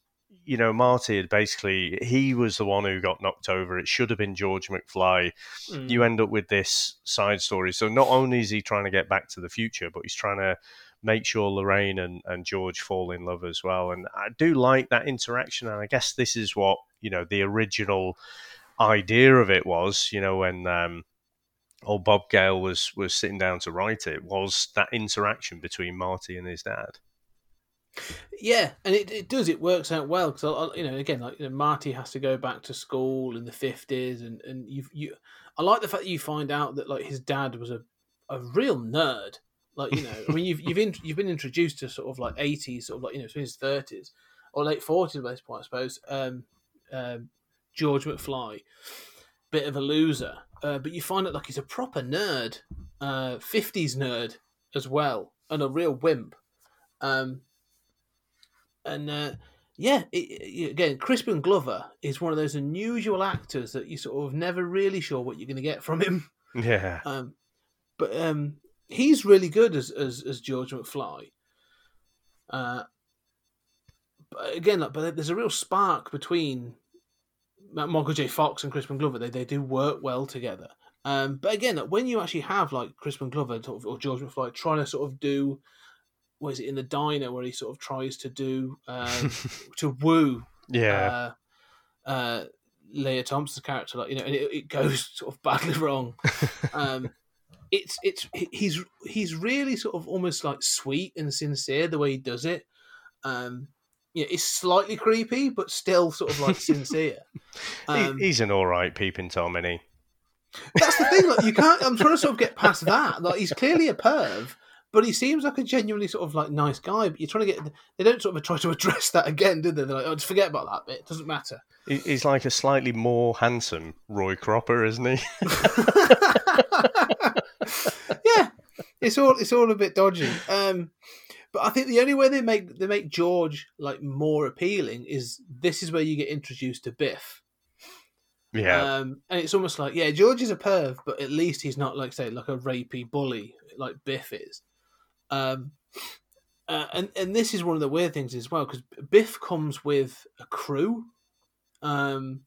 you know Marty had basically he was the one who got knocked over. It should have been George McFly. mm, You end up with this side story. So not only is he trying to get back to the future, but he's trying to make sure Lorraine and, and George fall in love as well. And I do like that interaction. And I guess this is what you know the original idea of it was. You know when. Um, Old Bob Gale was was sitting down to write it was that interaction between Marty and his dad. Yeah, and it, it does it works out well because you know again like you know, Marty has to go back to school in the fifties, and and you you I like the fact that you find out that like his dad was a a real nerd. Like you know, I mean, you've you've in, you've been introduced to sort of like eighties, sort of like you know, his thirties or late forties at this point, I suppose. Um, um, George McFly, bit of a loser, uh, but you find out like he's a proper nerd, uh, fifties nerd as well, and a real wimp. Um, and uh, yeah, it, again, Crispin Glover is one of those unusual actors that you sort of never really sure what you're going to get from him. Yeah. Um, but um, he's really good as as, as George McFly. Uh, but again, like, but there's a real spark between Michael J. Fox and Crispin Glover. They they do work well together. Um, but again, like, when you actually have like Crispin Glover or George McFly trying to sort of do, what is it in the diner where he sort of tries to do um, to woo Yeah. uh, uh, Lea Thompson's character, like you know, and it, it goes sort of badly wrong. Um, it's it's he's he's really sort of almost like sweet and sincere the way he does it. Um, yeah, it's slightly creepy, but still sort of like sincere. Um, he's an all right peeping Tom, isn't he? that's the thing. Like you can't. I'm trying to sort of get past that. Like he's clearly a perv, but he seems like a genuinely sort of like nice guy. But you're trying to get. They don't sort of try to address that again, do they? They're like, oh, just forget about that bit. It doesn't matter. He's like a slightly more handsome Roy Cropper, isn't he? yeah, it's all it's all a bit dodgy. Um, but I think the only way they make they make George like more appealing is this is where you get introduced to Biff. yeah. Um, and it's almost like yeah, George is a perv, but at least he's not like say like a rapey bully like Biff is. Um, uh, and and this is one of the weird things as well because Biff comes with a crew. Um,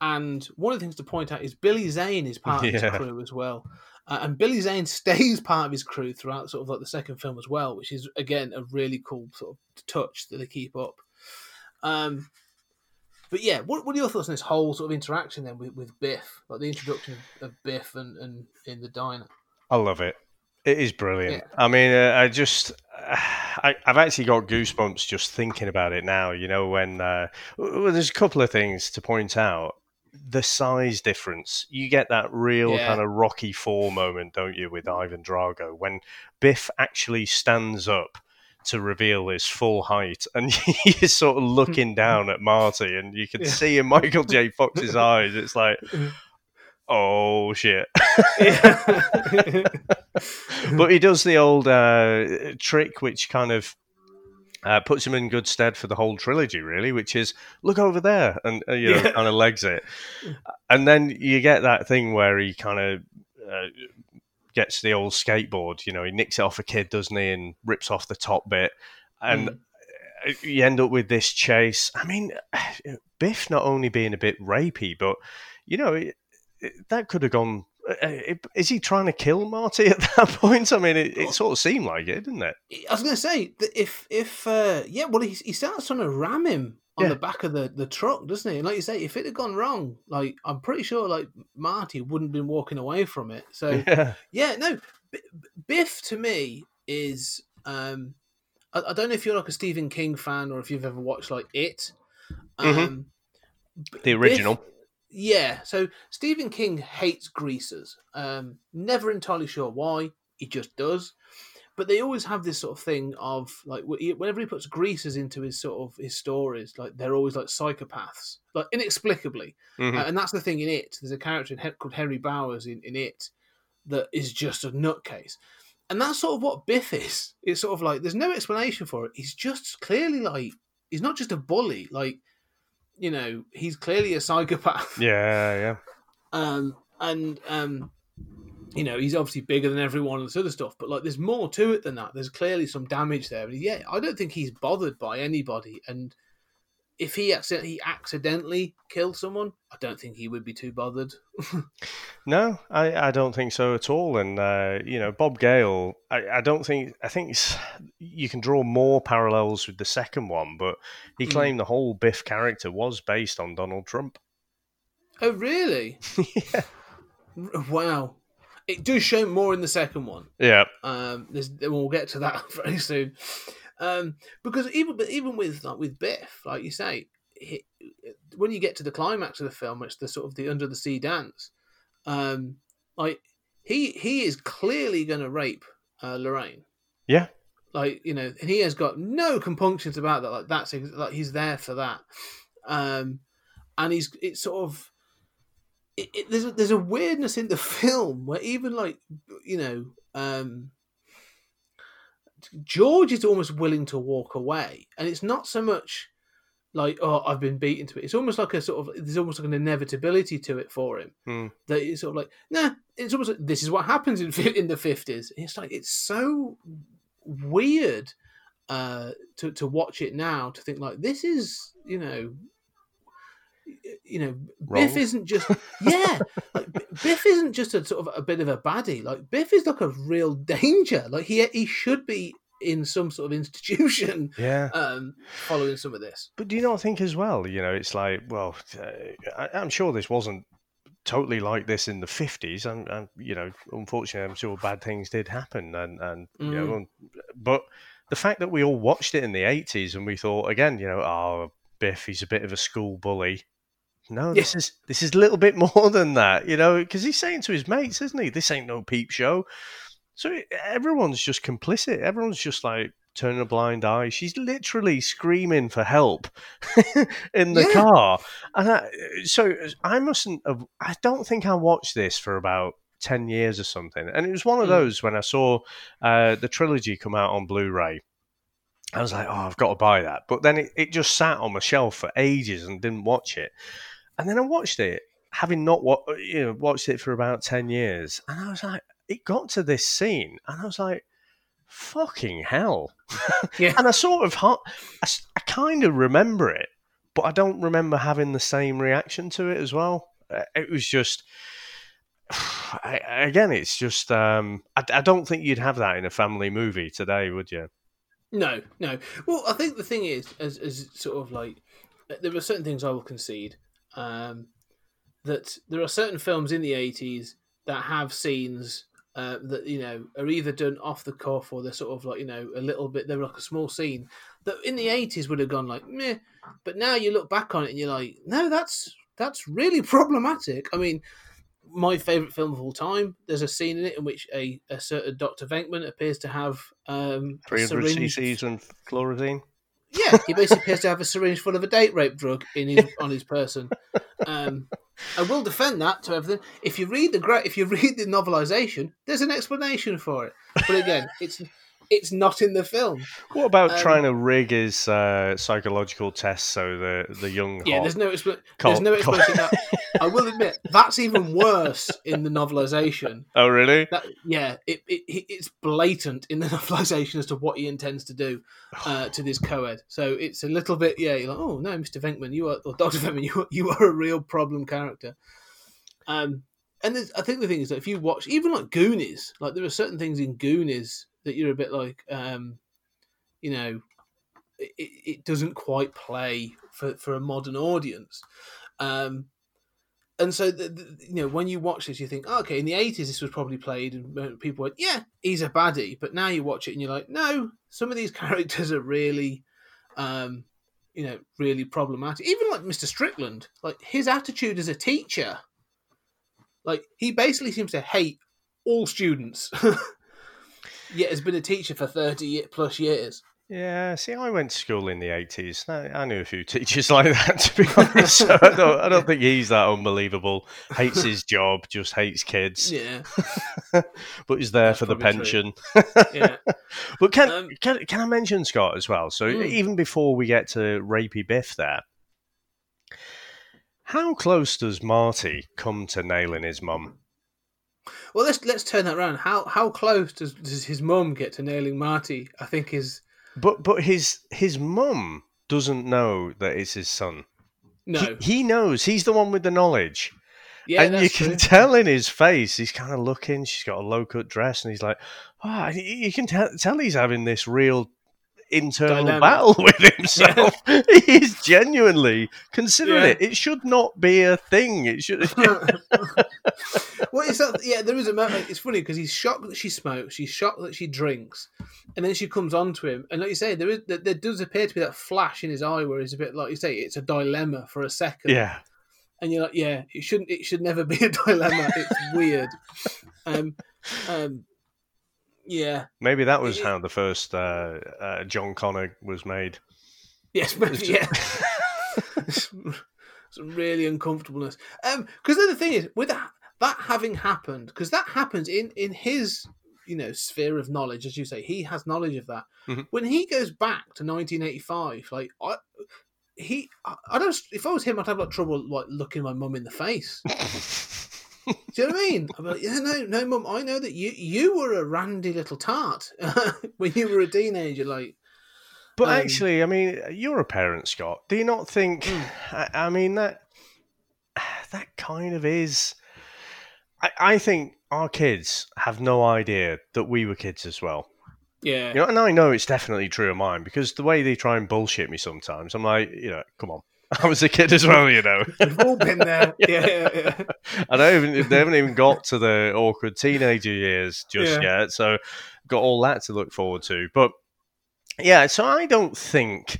and one of the things to point out is Billy Zane is part of Yeah. his crew as well. Uh, and Billy Zane stays part of his crew throughout sort of like the second film as well, which is again a really cool sort of touch that they keep up. Um, but yeah, what, what are your thoughts on this whole sort of interaction then with, with Biff, like the introduction of, of Biff and, and in the diner? I love it. It is brilliant. I mean, uh, I just, I, I've actually got goosebumps just thinking about it now. You know, when uh, well, there's a couple of things to point out. The size difference. You get that real Yeah. kind of Rocky Four moment, don't you, with Ivan Drago when Biff actually stands up to reveal his full height, and you're sort of looking down at Marty, and you can Yeah. see in Michael J. Fox's eyes, it's like, oh shit. but he does the old uh, trick, which kind of uh, puts him in good stead for the whole trilogy, really, which is look over there, and uh, you know, Yeah. kind of legs it, and then you get that thing where he kind of. Uh, Gets the old skateboard, you know, he nicks it off a kid, doesn't he, and rips off the top bit, and Mm. you end up with this chase. I mean, Biff not only being a bit rapey, but you know, it, that could have gone. Is he trying to kill Marty at that point? I mean, it, it sort of seemed like it, didn't it? I was going to say that if if uh, yeah, well, he, he starts trying to ram him on Yeah. the back of the, the truck, doesn't he? And like you say, if it had gone wrong, like I'm pretty sure like Marty wouldn't have been walking away from it. So Yeah, yeah, no, B- Biff to me is um, I, I don't know if you're like a Stephen King fan or if you've ever watched like It. Um, Mhm. The original. Biff- yeah, so Stephen King hates greasers. Um, never entirely sure why. He just does. but they always have this sort of thing of like whenever he puts greasers into his sort of his stories, like they're always like psychopaths, like inexplicably. Mhm. Uh, and that's the thing in it. There's a character in, called Henry Bowers in, in it that is just a nutcase. And that's sort of what Biff is. It's sort of like there's no explanation for it. He's just clearly like he's not just a bully. Like you know, he's clearly a psychopath. yeah, yeah. Um, and um, you know, he's obviously bigger than everyone and this other stuff. But like, there's more to it than that. There's clearly some damage there. And yeah, I don't think he's bothered by anybody. And if he accidentally, he accidentally killed someone, I don't think he would be too bothered. No, I, I don't think so at all. And uh, you know, Bob Gale, I, I don't think I think you can draw more parallels with the second one, but he Mm. claimed the whole Biff character was based on Donald Trump. oh, really? yeah. Wow. It does show more in the second one. Yeah. Um, there's, we'll get to that very soon. Um, because even but even with like with Biff, like you say, he, when you get to the climax of the film, it's the sort of the under the sea dance. Um, like he he is clearly going to rape uh, Lorraine. Yeah. Like you know, and he has got no compunctions about that. Like that's like he's there for that. Um, and he's it's sort of it, it, there's a, there's a weirdness in the film where even like you know um George is almost willing to walk away, and it's not so much like oh I've been beaten to it. It's almost like a sort of there's almost like an inevitability to it for him Hmm. that it's sort of like nah. It's almost like this is what happens in in the fifties. It's like it's so weird uh, to to watch it now to think like this is you know you know Biff isn't just yeah like Biff isn't just a sort of a bit of a baddie like Biff is like a real danger like he he should be in some sort of institution Yeah. um following some of this But do you not think as well? You know, it's like, well, uh, I, I'm sure this wasn't totally like this in the 50s. And, and you know, unfortunately, I'm sure bad things did happen. And, and you know, Mm. but the fact that we all watched it in the 80s and we thought, again, you know, oh, Biff, he's a bit of a school bully. No, this is this is a little bit more than that, you know, because he's saying to his mates, isn't he? This ain't no peep show. So everyone's just complicit. Everyone's just like turning a blind eye. She's literally screaming for help in the Yeah. car, and I, so I mustn't have. I don't think I watched this for about ten years or something. And it was one of Mm. those when I saw uh, the trilogy come out on Blu-ray. I was like, oh, I've got to buy that. But then it, it just sat on my shelf for ages and didn't watch it. And then I watched it, having not wa- you know watched it for about ten years, and I was like, it got to this scene, and I was like, fucking hell. Yeah. and I sort of, I, I, kind of remember it, but I don't remember having the same reaction to it as well. Uh, It was just. I, again, it's just um, I, I don't think you'd have that in a family movie today, would you? No, no. Well, I think the thing is, as, as sort of like, there are certain things I will concede. Um, that there are certain films in the 80s that have scenes uh, that, you know, are either done off the cuff or they're sort of like, you know, a little bit, they're like a small scene that in the 80s would have gone like, meh. But now you look back on it and you're like, no, that's that's really problematic. I mean, my favourite film of all time, there's a scene in it in which a, a certain Dr. Venkman appears to have um, 300 syringe cc's and chlorine. Yeah, he basically appears to have a syringe full of a date rape drug in his on his person. Um, I will defend that to everything. If you read the if you read the novelization, there's an explanation for it. But again, it's it's not in the film. What about Um, trying to rig his uh, psychological test so the the young Yeah, there's no Col- there's no explanation. that. I will admit that's even worse in the novelization. Oh, really? That yeah, it, it it's blatant in the novelization as to what he intends to do uh, to this co-ed. So it's a little bit yeah. You're like, oh no, Mister Venkman, you are or Doctor Venkman, you are, you are a real problem character. Um, and I think the thing is that if you watch even like Goonies, like there are certain things in Goonies that you're a bit like, um, you know, it, it doesn't quite play for for a modern audience. Um, and so the, the, you know when you watch this you think oh, okay in the 80s this was probably played and people went yeah he's a baddie. But now you watch it and you're like no some of these characters are really um you know really problematic. Even like mr strickland like his attitude as a teacher like he basically seems to hate all students yet has been a teacher for thirty plus years. Yeah, see, I went to school in the eighties. I, I knew a few teachers like that, to be honest. so I don't, I don't think he's that unbelievable. Hates his job, just hates kids, Yeah, but he's there for the pension. yeah. But can, Um, can can I mention Scott as well? So Mm. even before we get to rapey Biff, there, how close does Marty come to nailing his mum? Well, let's let's turn that around. How how close does, does his mum get to nailing Marty? I think is But but his his mum doesn't know that it's his son. no. He, he knows. He's the one with the knowledge. yeah, and you can true. tell in his face, he's kind of looking. She's got a low cut dress, and he's like, "Ah!" you you can tell, tell he's having this real internal Dilemma. battle with himself. he's genuinely considering Yeah. it. It should not be a thing. It should. well, it's that, yeah, there is a moment. It's funny because he's shocked that she smokes. She's shocked that she drinks, and then she comes on to him. And like you say, there is there does appear to be that flash in his eye where he's a bit like you say, it's a dilemma for a second. yeah, and you're like, yeah, it shouldn't. It should never be a dilemma. It's weird. Um, um, yeah, maybe that was It- how the first uh, uh, John Connor was made. yes, maybe, yeah. Some really uncomfortableness. Um, because then the thing is, with that, that having happened, because that happens in in his you know sphere of knowledge, as you say, he has knowledge of that. Mhm. When he goes back to 1985, like I. He, I I don't. If I was him, I'd have like trouble like looking my mum in the face. Do you know what I mean? I'm like, yeah, no, no, mum. I know that you you were a randy little tart when you were a teenager. Like, But Um, actually, I mean, you're a parent, Scott. Do you not think? Hmm. I, I mean that that kind of is. I, I think our kids have no idea that we were kids as well. yeah, You know, and I know it's definitely true of mine because the way they try and bullshit me sometimes, I'm like, you know, come on. I was a kid as well, you know. we've all been there. Yeah, yeah, yeah. I don't even they haven't even got to the awkward teenager years just Yeah. yet, so got all that to look forward to. But yeah, so I don't think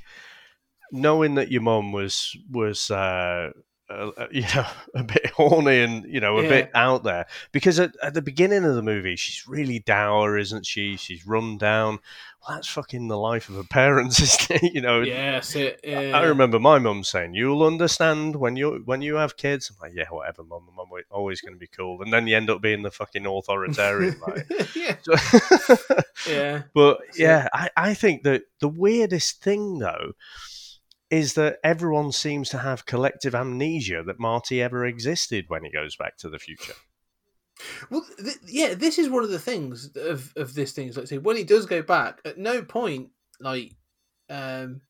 knowing that your mum was was uh, uh, you know a bit horny and you know a Yeah. bit out there because at, at the beginning of the movie she's really dour, isn't she? She's run down. That's fucking the life of a parent, isn't it? You know, Yes, it, yeah. I remember my mum saying, "You'll understand when you when you have kids." I'm like, "Yeah, whatever, mum. I'm always- always going to be cool." And then you end up being the fucking authoritarian, like. yeah, So- yeah. but yeah, I, I think that the weirdest thing though is that everyone seems to have collective amnesia that Marty ever existed when he goes back to the future. Well, th- yeah, this is one of the things of of this thing. is, Like, say, when he does go back, at no point, like, um,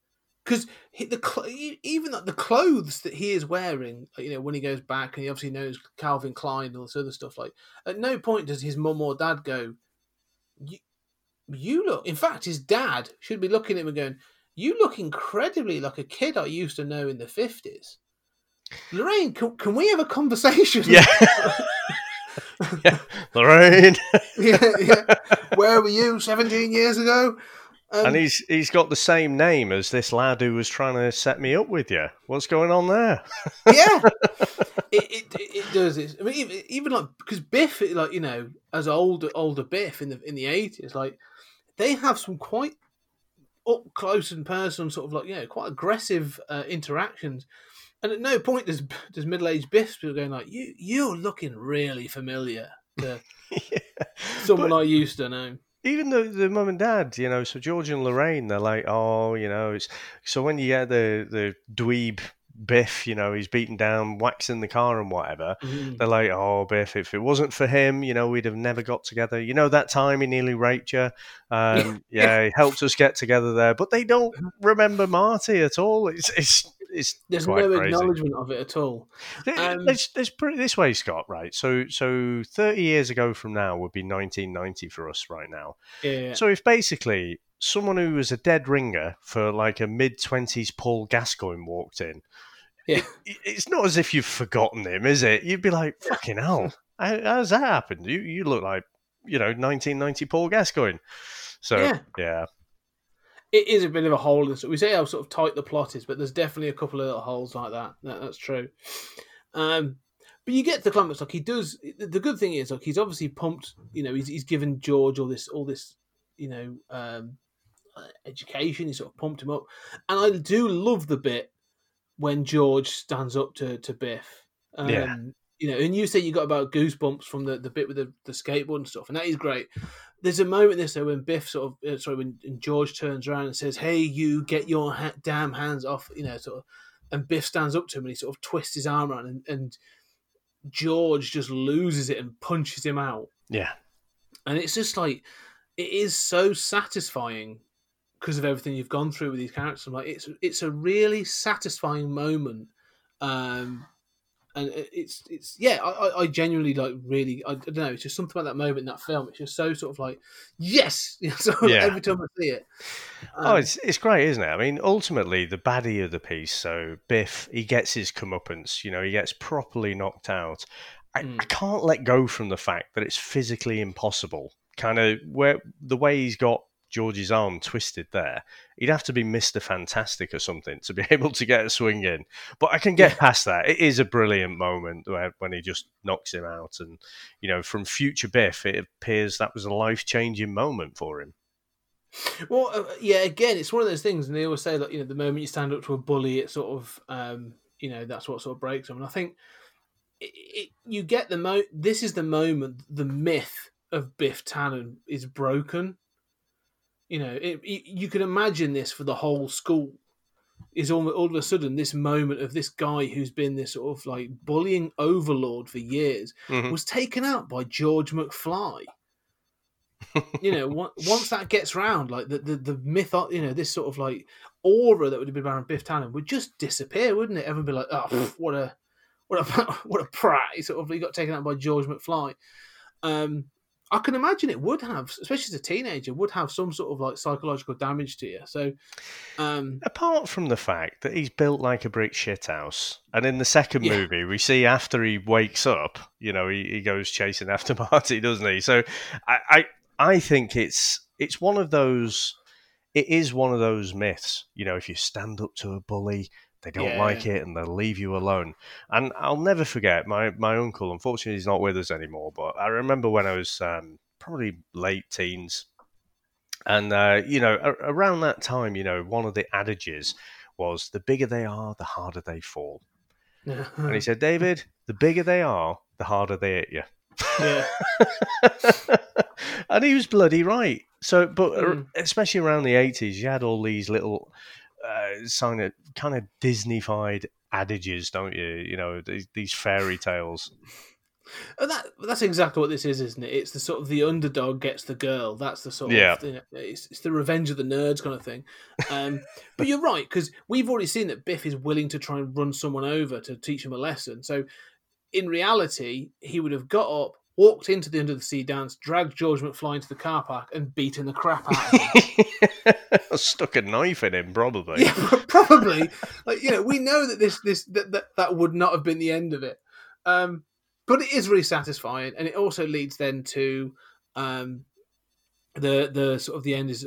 because the cl- even the clothes that he is wearing, like, you know, when he goes back, and he obviously knows Calvin Klein and all this other stuff. Like, at no point does his mum or dad go, "You, you look." In fact, his dad should be looking at him and going, "You look incredibly like a kid I used to know in the fifties. Lorraine, can, can we have a conversation? Yeah. yeah. Lorraine. yeah, yeah. Where were you 17 years ago? Um, and he's he's got the same name as this lad who was trying to set me up with you. What's going on there? yeah, it, it, it, does. It's, I mean, even, even like because Biff, like you know, as older older Biff in the in the eighties, like they have some quite up close and personal, sort of like you know, quite aggressive uh, interactions. And at no point does does middle aged Biff people going like you you're looking really familiar to someone I used to know. even the the mum and dad, you know, so George and Lorraine, they're like, oh, you know, it's so when you get the the dweeb Biff, you know, he's beaten down, waxing the car and whatever. Mhm. They're like, oh, Biff, if it wasn't for him, you know, we'd have never got together. You know, that time he nearly raped you. Um, yeah, he helped us get together there, but they don't remember Marty at all. It's it's it's There's no crazy. acknowledgement of it at all. Um, let's let's put it this way, Scott. Right, so so thirty years ago from now would be 1990 for us right now. Yeah. So if basically someone who was a dead ringer for like a mid twenties Paul Gascoigne walked in, Yeah. it's not as if you've forgotten him, is it? You'd be like, "Fucking hell, how, how's that happened? You you look like you know 1990 Paul Gascoigne." So Yeah. yeah, it is a bit of a hole. in- we say how sort of tight the plot is, but there's definitely a couple of little holes like that. that that's true. Um, but you get to the climax. Like he does. The the good thing is, like he's obviously pumped. You know, he's he's given George all this all this you know um, uh, education. He sort of pumped him up, and I do love the bit when George stands up to to Biff. Um, Yeah. You know, and you say you got about goosebumps from the, the bit with the, the skateboard and stuff, and that is great. There's a moment this though when Biff sort of uh, sorry when when George turns around and says, "Hey, you get your ha- damn hands off," you know, sort of, and Biff stands up to him and he sort of twists his arm around and, and George just loses it and punches him out Yeah. and it's just like it is so satisfying because of everything you've gone through with these characters. I'm like it's it's a really satisfying moment, um, and it's it's yeah. I, I- genuinely like really I, don't know. It's just something about that moment in that film. It's just so sort of like yes, so Yeah. every time I see it. Oh, Um, it's it's great, isn't it? I mean, ultimately, the baddie of the piece. So Biff, he gets his comeuppance. You know, he gets properly knocked out. I, Mm. I can't let go from the fact that it's physically impossible. Kind of where the way he's got George's arm twisted there, he'd have to be Mister Fantastic or something to be able to get a swing in. But I can get past that. It is a brilliant moment where, when he just knocks him out, and you know, from future Biff, it appears that was a life changing moment for him. Well, uh, yeah, again, it's one of those things, and they always say that you know the moment you stand up to a bully, it sort of, um, you know, that's what sort of breaks them. And I think it, it, you get the mo. This is the moment the myth of Biff Tannen is broken. You know, it, it, you can imagine this for the whole school. Is all, all of a sudden this moment of this guy who's been this sort of like bullying overlord for years Mhm. was taken out by George McFly you know, on- once that gets round, like the, the the myth, you know, this sort of like aura that would have been around Biff Tannen would just disappear, wouldn't it? Everyone would be like, oh, pff, what a what a what a prat! He sort of he got taken out by George McFly. Um, I can imagine it would have, especially as a teenager, would have some sort of like psychological damage to you. So, um, Apart from the fact that he's built like a brick shithouse, and in the second Yeah. movie we see after he wakes up, you know, he, he goes chasing after Marty, doesn't he? So I, I I think it's it's one of those it is one of those myths, you know, if you stand up to a bully, they don't Yeah. like it and they'll leave you alone. And I'll never forget my, my uncle, unfortunately he's not with us anymore, but I remember when I was um, probably late teens, and, uh, you know, a- around that time, you know, one of the adages was the bigger they are, the harder they fall. And he said, David, the bigger they are, the harder they hit you. yeah, and he was bloody right. So, but Mm. especially around the 80s, you had all these little uh, kind of, kind of Disneyfied adages, don't you? You know, these, these fairy tales. And that that's exactly what this is, isn't it? It's the sort of the underdog gets the girl. That's the sort Yeah. of you know, it's, it's the revenge of the nerds kind of thing. Um, but you're right because we've already seen that Biff is willing to try and run someone over to teach him a lesson. So in reality, he would have got up, walked into the under the sea dance, dragged George McFly into the car park, and beaten the crap out of him. Stuck a knife in him, probably. yeah, probably. Like you know, we know that this this that, that that would not have been the end of it. Um, but it is really satisfying, and it also leads then to um, the the sort of the end is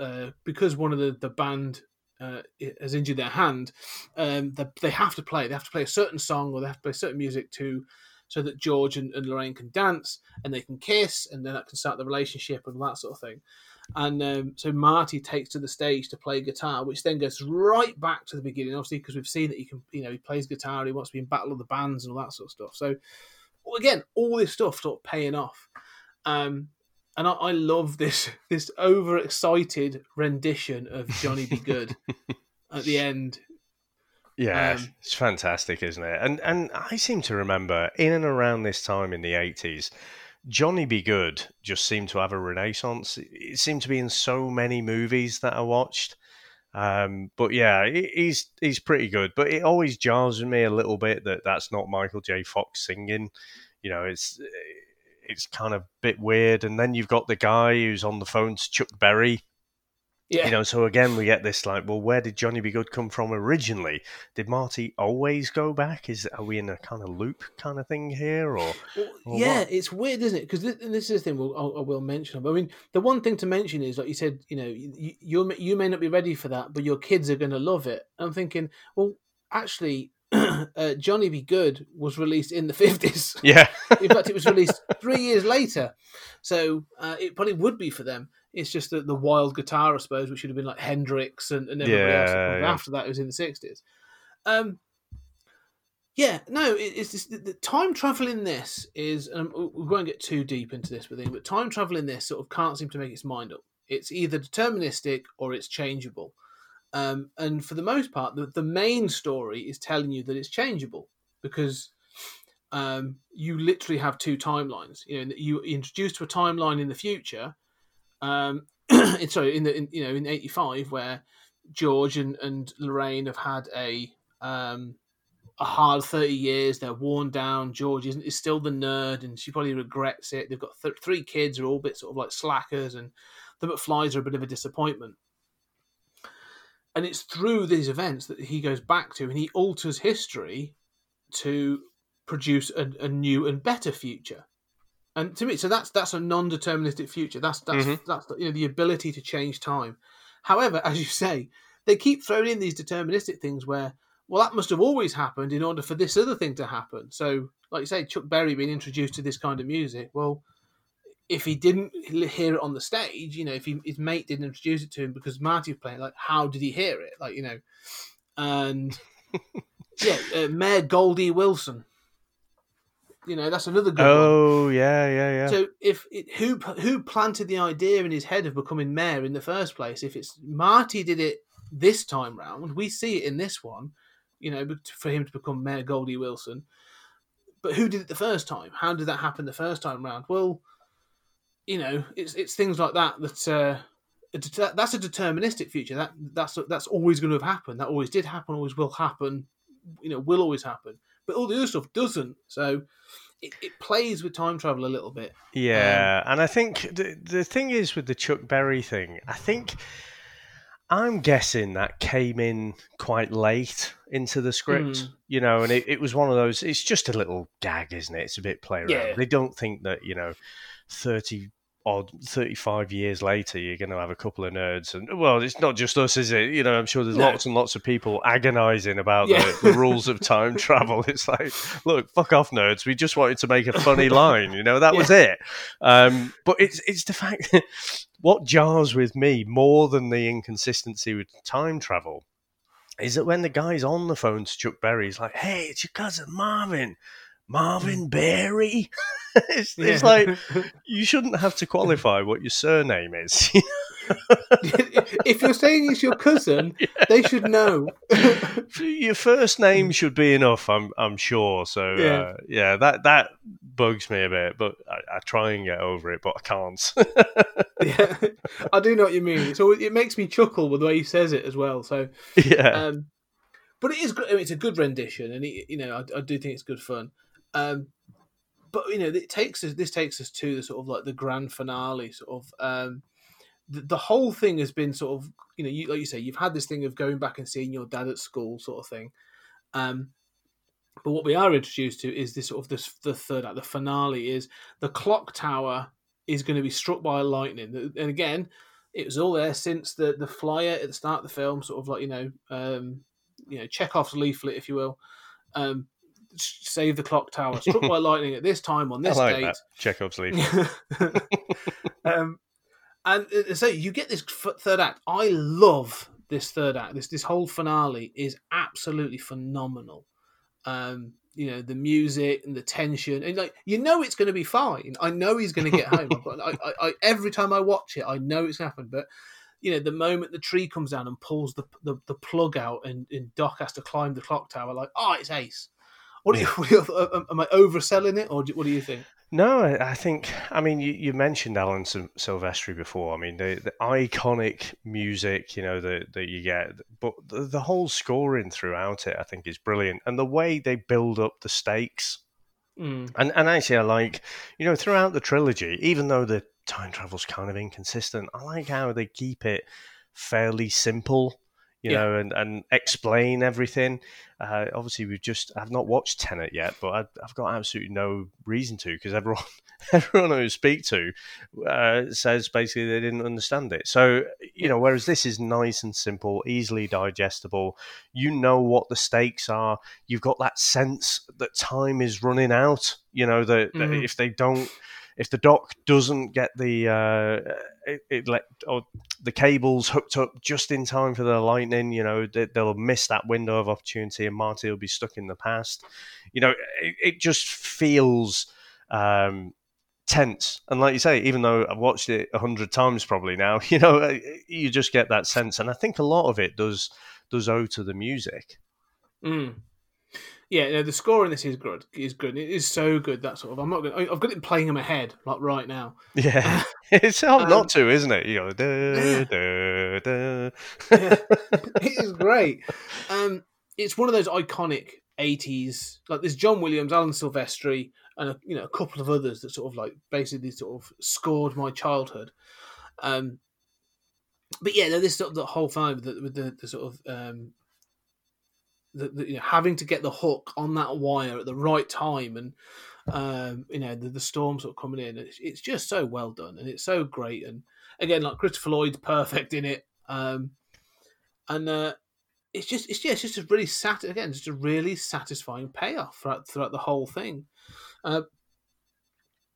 uh, because one of the the band uh, has injured their hand. Um, they, they have to play. They have to play a certain song or they have to play certain music to so that George and, and Lorraine can dance and they can kiss, and then that can start the relationship and that sort of thing. And um, so Marty takes to the stage to play guitar, which then goes right back to the beginning, obviously, because we've seen that he can, you know, he plays guitar, he wants to be in Battle of the Bands and all that sort of stuff. So, again, all this stuff sort of paying off. Um, and I, I love this this overexcited rendition of Johnny B. Goode at the end. Yeah, Um, it's fantastic, isn't it? And and I seem to remember in and around this time in the eighties, Johnny B. Goode just seemed to have a renaissance. It seemed to be in so many movies that I watched. Um, but yeah, he's he's pretty good. But it always jars with me a little bit that that's not Michael J. Fox singing. You know, it's it's kind of a bit weird. And then you've got the guy who's on the phone to Chuck Berry. Yeah, You know, so again, we get this like, well, where did Johnny B. Goode come from originally? Did Marty always go back? Is are we in a kind of loop kind of thing here, or Or yeah, what? it's weird, isn't it? Because this, this is the thing we'll, I'll, I will mention. I mean, the one thing to mention is, like you said, you know, you you, you may not be ready for that, but your kids are going to love it. I'm thinking, well, actually, uh, Johnny B. Goode was released in the fifties. Yeah. in fact, it was released three years later, so uh, it probably would be for them. It's just that the wild guitar, I suppose, which should have been like Hendrix and, and everybody else. Yeah, yeah. After that, it was in the sixties. Um, yeah, no, it, it's just, the, the time travel in this is. Um, we won't get too deep into this, with it, but time travel in this sort of can't seem to make its mind up. It's either deterministic or it's changeable. Um, and for the most part, the, the main story is telling you that it's changeable because um, you literally have two timelines. You know, you introduced to a timeline in the future. Um, sorry, in the in, you know in '85 where George and, and Lorraine have had a um, a hard 30 years. They're worn down. George isn't is still the nerd, and she probably regrets it. They've got th- three kids are all a bit sort of like slackers, and the McFlys are a bit of a disappointment. And it's through these events that he goes back to, and he alters history to produce a, a new and better future. And to me, so that's that's a non-deterministic future. That's that's Mhm. that's you know the ability to change time. However, as you say, they keep throwing in these deterministic things where well that must have always happened in order for this other thing to happen. So, like you say, Chuck Berry being introduced to this kind of music, well, if he didn't hear it on the stage, you know, if he, his mate didn't introduce it to him because Marty was playing, like how did he hear it? Like you know, and yeah, uh, Mayor Goldie Wilson. You know, that's another good one. Oh yeah, yeah, yeah. So if it, who who planted the idea in his head of becoming mayor in the first place? If it's Marty did it this time round, we see it in this one. You know, for him to become Mayor Goldie Wilson. But who did it the first time? How did that happen the first time round? Well, you know, it's it's things like that that uh, det- that's a deterministic future. That that's that's always going to have happened. That always did happen. Always will happen. You know, will always happen. But all the other stuff doesn't. So it, it plays with time travel a little bit. Yeah, and I think the the thing is with the Chuck Berry thing, I think I'm guessing that came in quite late into the script, Mm. you know, and it, it was one of those. It's just a little gag, isn't it? It's a bit play around. Yeah. They don't think that you know, thirty odd, thirty-five years later, you're going to have a couple of nerds, and well, it's not just us, is it? You know, I'm sure there's No. lots and lots of people agonising about Yeah. the, the rules of time travel. It's like, look, fuck off, nerds. We just wanted to make a funny line, you know, that was it. Um, but it's it's the fact what jars with me more than the inconsistency with time travel is that when the guy's on the phone to Chuck Berry, he's like, "Hey, it's your cousin Marvin, Marvin Berry." it's, it's like you shouldn't have to qualify what your surname is. if you're saying it's your cousin, they should know. your first name should be enough, I'm I'm sure. So Yeah. uh, yeah, that that bugs me a bit, but I, I try and get over it, but I can't. yeah, I do know what you mean. So it makes me chuckle with the way he says it as well. So, yeah, um, but it is. I mean, it's a good rendition, and it, you know, I, I do think it's good fun. Um, but you know, it takes us. This takes us to the sort of like the grand finale. Sort of um, the, the whole thing has been sort of you know, you, like you say, you've had this thing of going back and seeing your dad at school, sort of thing. Um, but what we are introduced to is this sort of this the third act. The finale is the clock tower is going to be struck by lightning, and again, it was all there since the the flyer at the start of the film, sort of like you know, um, you know, Chekhov's leaflet, if you will. Um, save the clock tower struck by lightning at this time on I this like date. that Chekhov's leaf. um, and uh, so you get this third act. I love this third act. This this whole finale is absolutely phenomenal. Um, you know the music and the tension, and like you know it's going to be fine. I know he's going to get home. Got- I, I, I, every time I watch it, I know it's going to happen. But you know the moment the tree comes down and pulls the the, the plug out, and, and Doc has to climb the clock tower, like oh, it's ace. What do you, what do you, am I overselling it, or do, what do you think? No, I I think. I mean, you, you mentioned Alan Silvestri before. I mean, the, the iconic music, you know, that that you get, but the, the whole scoring throughout it, I think, is brilliant, and the way they build up the stakes. Mm. And and actually, I like, you know, throughout the trilogy, even though the time travel's kind of inconsistent, I like how they keep it fairly simple. You Yeah. know, and, and explain everything. Uh, obviously, we've just I've not watched Tenet yet, but I've, I've got absolutely no reason to because everyone everyone who speak to uh, says basically they didn't understand it. So you know, whereas this is nice and simple, easily digestible. You know what the stakes are. You've got that sense that time is running out. You know that, that Mhm. if they don't. If the Doc doesn't get the uh, it, it let or the cables hooked up just in time for the lightning, you know they, they'll miss that window of opportunity, and Marty will be stuck in the past. You know, it, it just feels um, tense. And like you say, even though I've watched it a hundred times probably now, you know, uh, you just get that sense. And I think a lot of it does does owe to the music. Mm. Yeah, no, the score in this is good. Is good. It is so good that sort of. I'm not. Gonna, I've got it playing in my head like right now. Yeah, it's hard Um, not to, isn't it? You go, da, da, da. Yeah, it is great. Um, it's one of those iconic '80s. Like there's John Williams, Alan Silvestri, and a, you know a couple of others that sort of like basically sort of scored my childhood. Um, but yeah, this sort of the whole vibe with the, with the, the sort of um, the, the, you know, having to get the hook on that wire at the right time and um, you know the, the storm sort of coming in. It's, it's just so well done and it's so great. And again, like Christopher Lloyd's perfect in it. Um, and uh, it's just it's yeah, it's just a really sat again, just a really satisfying payoff throughout throughout the whole thing. Uh,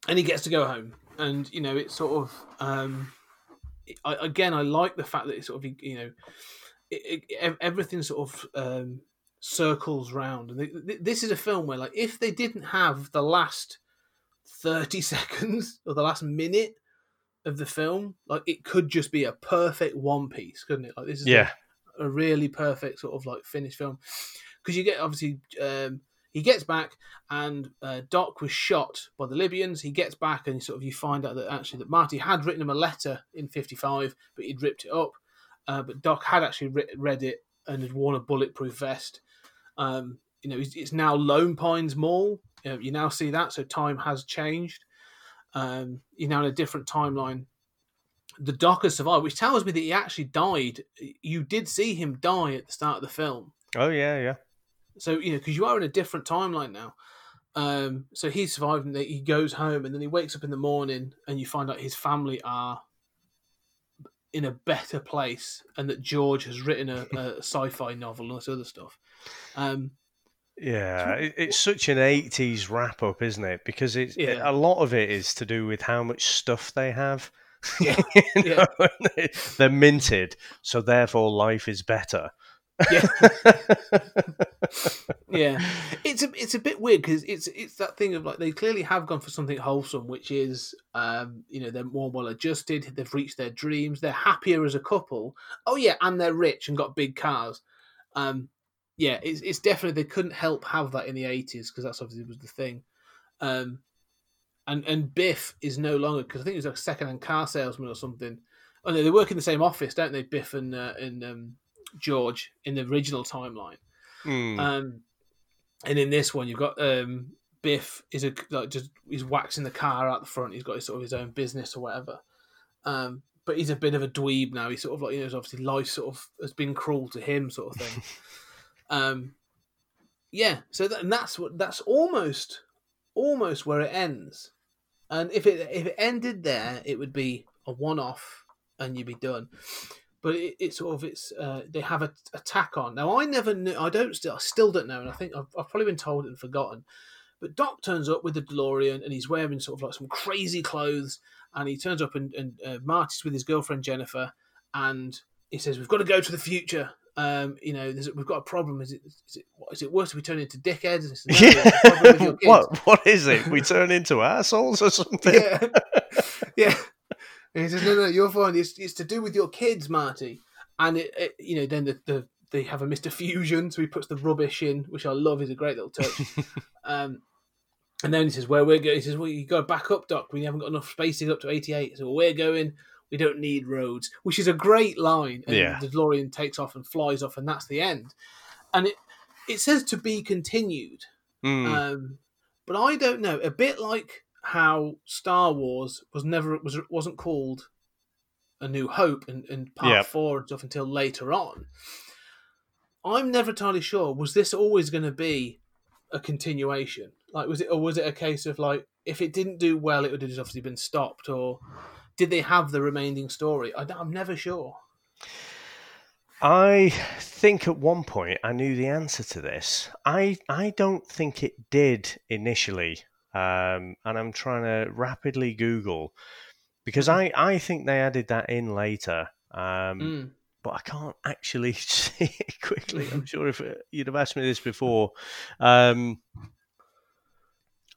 and he gets to go home, and you know it's sort of um, I, again I like the fact that it's sort of you know it, it, everything sort of um, circles round, and th- th- this is a film where like if they didn't have the last thirty seconds or the last minute of the film, like it could just be a perfect one piece, couldn't it? Like this is a- Yeah, a really perfect sort of like finished film because you get obviously um, he gets back and uh, Doc was shot by the Libyans. He gets back and sort of you find out that actually that Marty had written him a letter in '55, but he'd ripped it up. Uh, but Doc had actually re- read it and had worn a bulletproof vest. Um, you know, it's, it's now Lone Pines Mall. You, know, you now see that, so time has changed. Um, you're now in a different timeline the Doc has survived, which tells me that he actually died. You did see him die at the start of the film, oh yeah, yeah. so you know because you are in a different timeline now. Um, so he survived, and he goes home, and then he wakes up in the morning, and you find out his family are in a better place, and that George has written a, a sci-fi novel and this other stuff. Um, Yeah, it, it's such an '80s wrap up, isn't it? Because it's Yeah. a lot of it is to do with how much stuff they have. Yeah, You know, they- They're minted, so therefore life is better. Yeah. yeah, it's a it's a bit weird because it's it's that thing of like they clearly have gone for something wholesome, which is um you know they're more well adjusted, they've reached their dreams, they're happier as a couple. Oh yeah, and they're rich and got big cars. Um, yeah, it's it's definitely they couldn't help have that in the eighties because that's obviously was the thing. Um, and and Biff is no longer because I think he's like a second-hand car salesman or something. Oh no, they work in the same office, don't they? Biff and uh, and um, George in the original timeline. Hmm. Um, and in this one, you've got um, Biff is a like just he's waxing the car out the front. He's got his sort of his own business or whatever. Um, but he's a bit of a dweeb now. He's sort of like you know, obviously life sort of has been cruel to him, sort of thing. um, yeah. So that, that's what that's almost almost where it ends. And if it if it ended there, it would be a one off, and you'd be done but it, it's sort of it's uh, they have a, a tack on. Now I never knew. I don't still I still don't know, and I think I've, I've probably been told and forgotten. But Doc turns up with the DeLorean, and he's wearing sort of like some crazy clothes, and he turns up and, and uh, Marty's with his girlfriend Jennifer, and he says, "We've got to go to the future." Um, you know, there's, we've got a problem. Is it, is it what- is it worse if we turn into dickheads? And he says, "No, it's a problem with your Yeah. what what is it? We turn into assholes or something? yeah, yeah. And he says, "No, no, you're fine. It's, it's to do with your kids, Marty." And it, it you know, then the, the they have a Mister Fusion, so he puts the rubbish in, which I love. is a great little touch. um, and then he says, "Where we're going?" He says, "Well, you got to back up, Doc. We haven't got enough space to get up to 88. So we're going. We don't need roads," which is a great line. And Yeah. the DeLorean takes off and flies off, and that's the end. And it it says to be continued. Hmm. Um, but I don't know. A bit like how Star Wars was never was wasn't called A New Hope and, and Part Yep. Four and stuff until later on. I'm never entirely sure. Was this always going to be a continuation? Like, was it or was it a case of like if it didn't do well, it would have just obviously been stopped, or did they have the remaining story? I, am never sure. I think at one point I knew the answer to this. I I don't think it did initially, um, and I'm trying to rapidly Google because I I think they added that in later. Um, Mm. But I can't actually see it quickly. I'm sure if uh, you'd have asked me this before, um,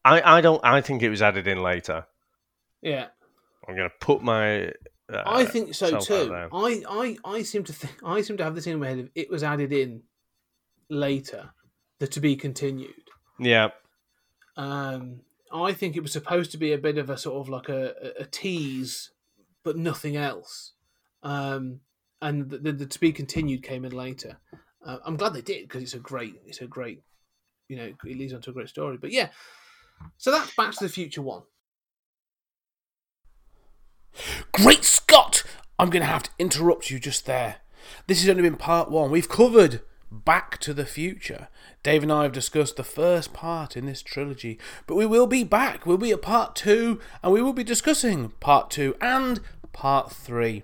I I don't. I think it was added in later. Yeah, I'm going to put my. Uh, I think so too. I, I, I seem to think I seem to have this in my head. Of it was added in later, the to be continued. Yeah, Um, I think it was supposed to be a bit of a sort of like a, a- a tease, but nothing else. Um, and the, the, the to be continued came in later. Uh, I'm glad they did because it's a great, it's a great, you know, it leads on to a great story. But yeah, so that's Back to the Future one. Great Scott! I'm going to have to interrupt you just there. This has only been part one. We've covered Back to the Future. Dave and I have discussed the first part in this trilogy, but we will be back. We'll be at part two, and we will be discussing part two and part three.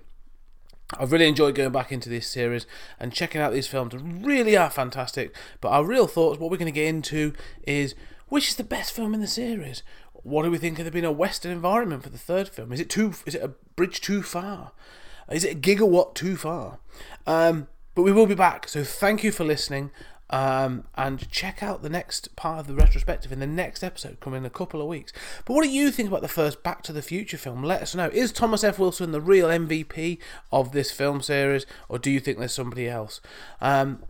I've really enjoyed going back into this series and checking out these films. They really are fantastic. But our real thoughts, what we're going to get into, is which is the best film in the series? What do we think of there being a Western environment for the third film? Is it too? Is it a bridge too far? Is it a gigawatt too far? Um, but we will be back. So thank you for listening. Um, and check out the next part of the retrospective in the next episode coming in a couple of weeks. But what do you think about the first Back to the Future film? Let us know. Is Thomas F. Wilson the real MVP of this film series, or do you think there's somebody else? Um,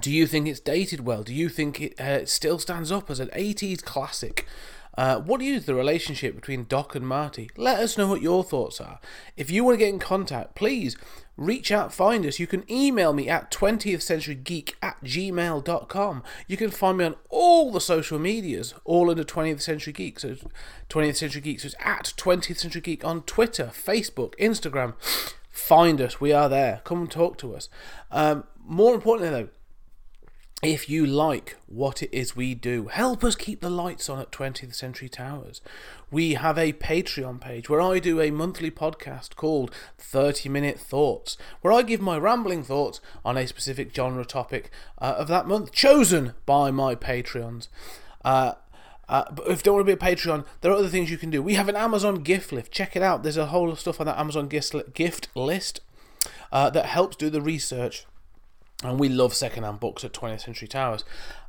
do you think it's dated well? Do you think it uh, still stands up as an 80s classic? Uh, what think the relationship between Doc and Marty? Let us know what your thoughts are. If you want to get in contact, please reach out, find us. You can email me at 20th Century Geek at gmail.com. You can find me on all the social medias, all under 20th Century Geek. So 20th Century Geek, so it's at 20th Century Geek on Twitter, Facebook, Instagram. Find us, we are there. Come and talk to us. Um, more importantly, though, if you like what it is we do, help us keep the lights on at 20th Century Towers. We have a Patreon page where I do a monthly podcast called 30 Minute Thoughts, where I give my rambling thoughts on a specific genre topic uh, of that month, chosen by my Patreons. Uh, uh, but if you don't want to be a Patreon, there are other things you can do. We have an Amazon gift list. Check it out. There's a whole lot of stuff on that Amazon gift list uh, that helps do the research and we love secondhand books at 20th Century Towers.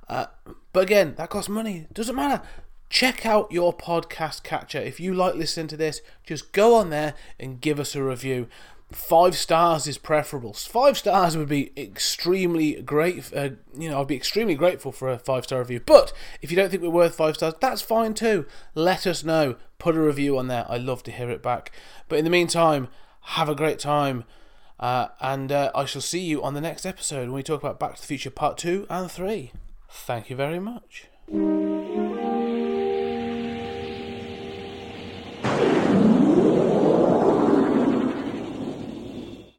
Uh, but again, that costs money. Doesn't matter. Check out your podcast catcher. If you like listening to this, just go on there and give us a review. Five stars is preferable. Five stars would be extremely great. Uh, you know, I'd be extremely grateful for a five star review. But if you don't think we're worth five stars, that's fine too. Let us know. Put a review on there. I'd love to hear it back. But in the meantime, have a great time. Uh, and uh, I shall see you on the next episode when we talk about Back to the Future Part 2 and 3. Thank you very much.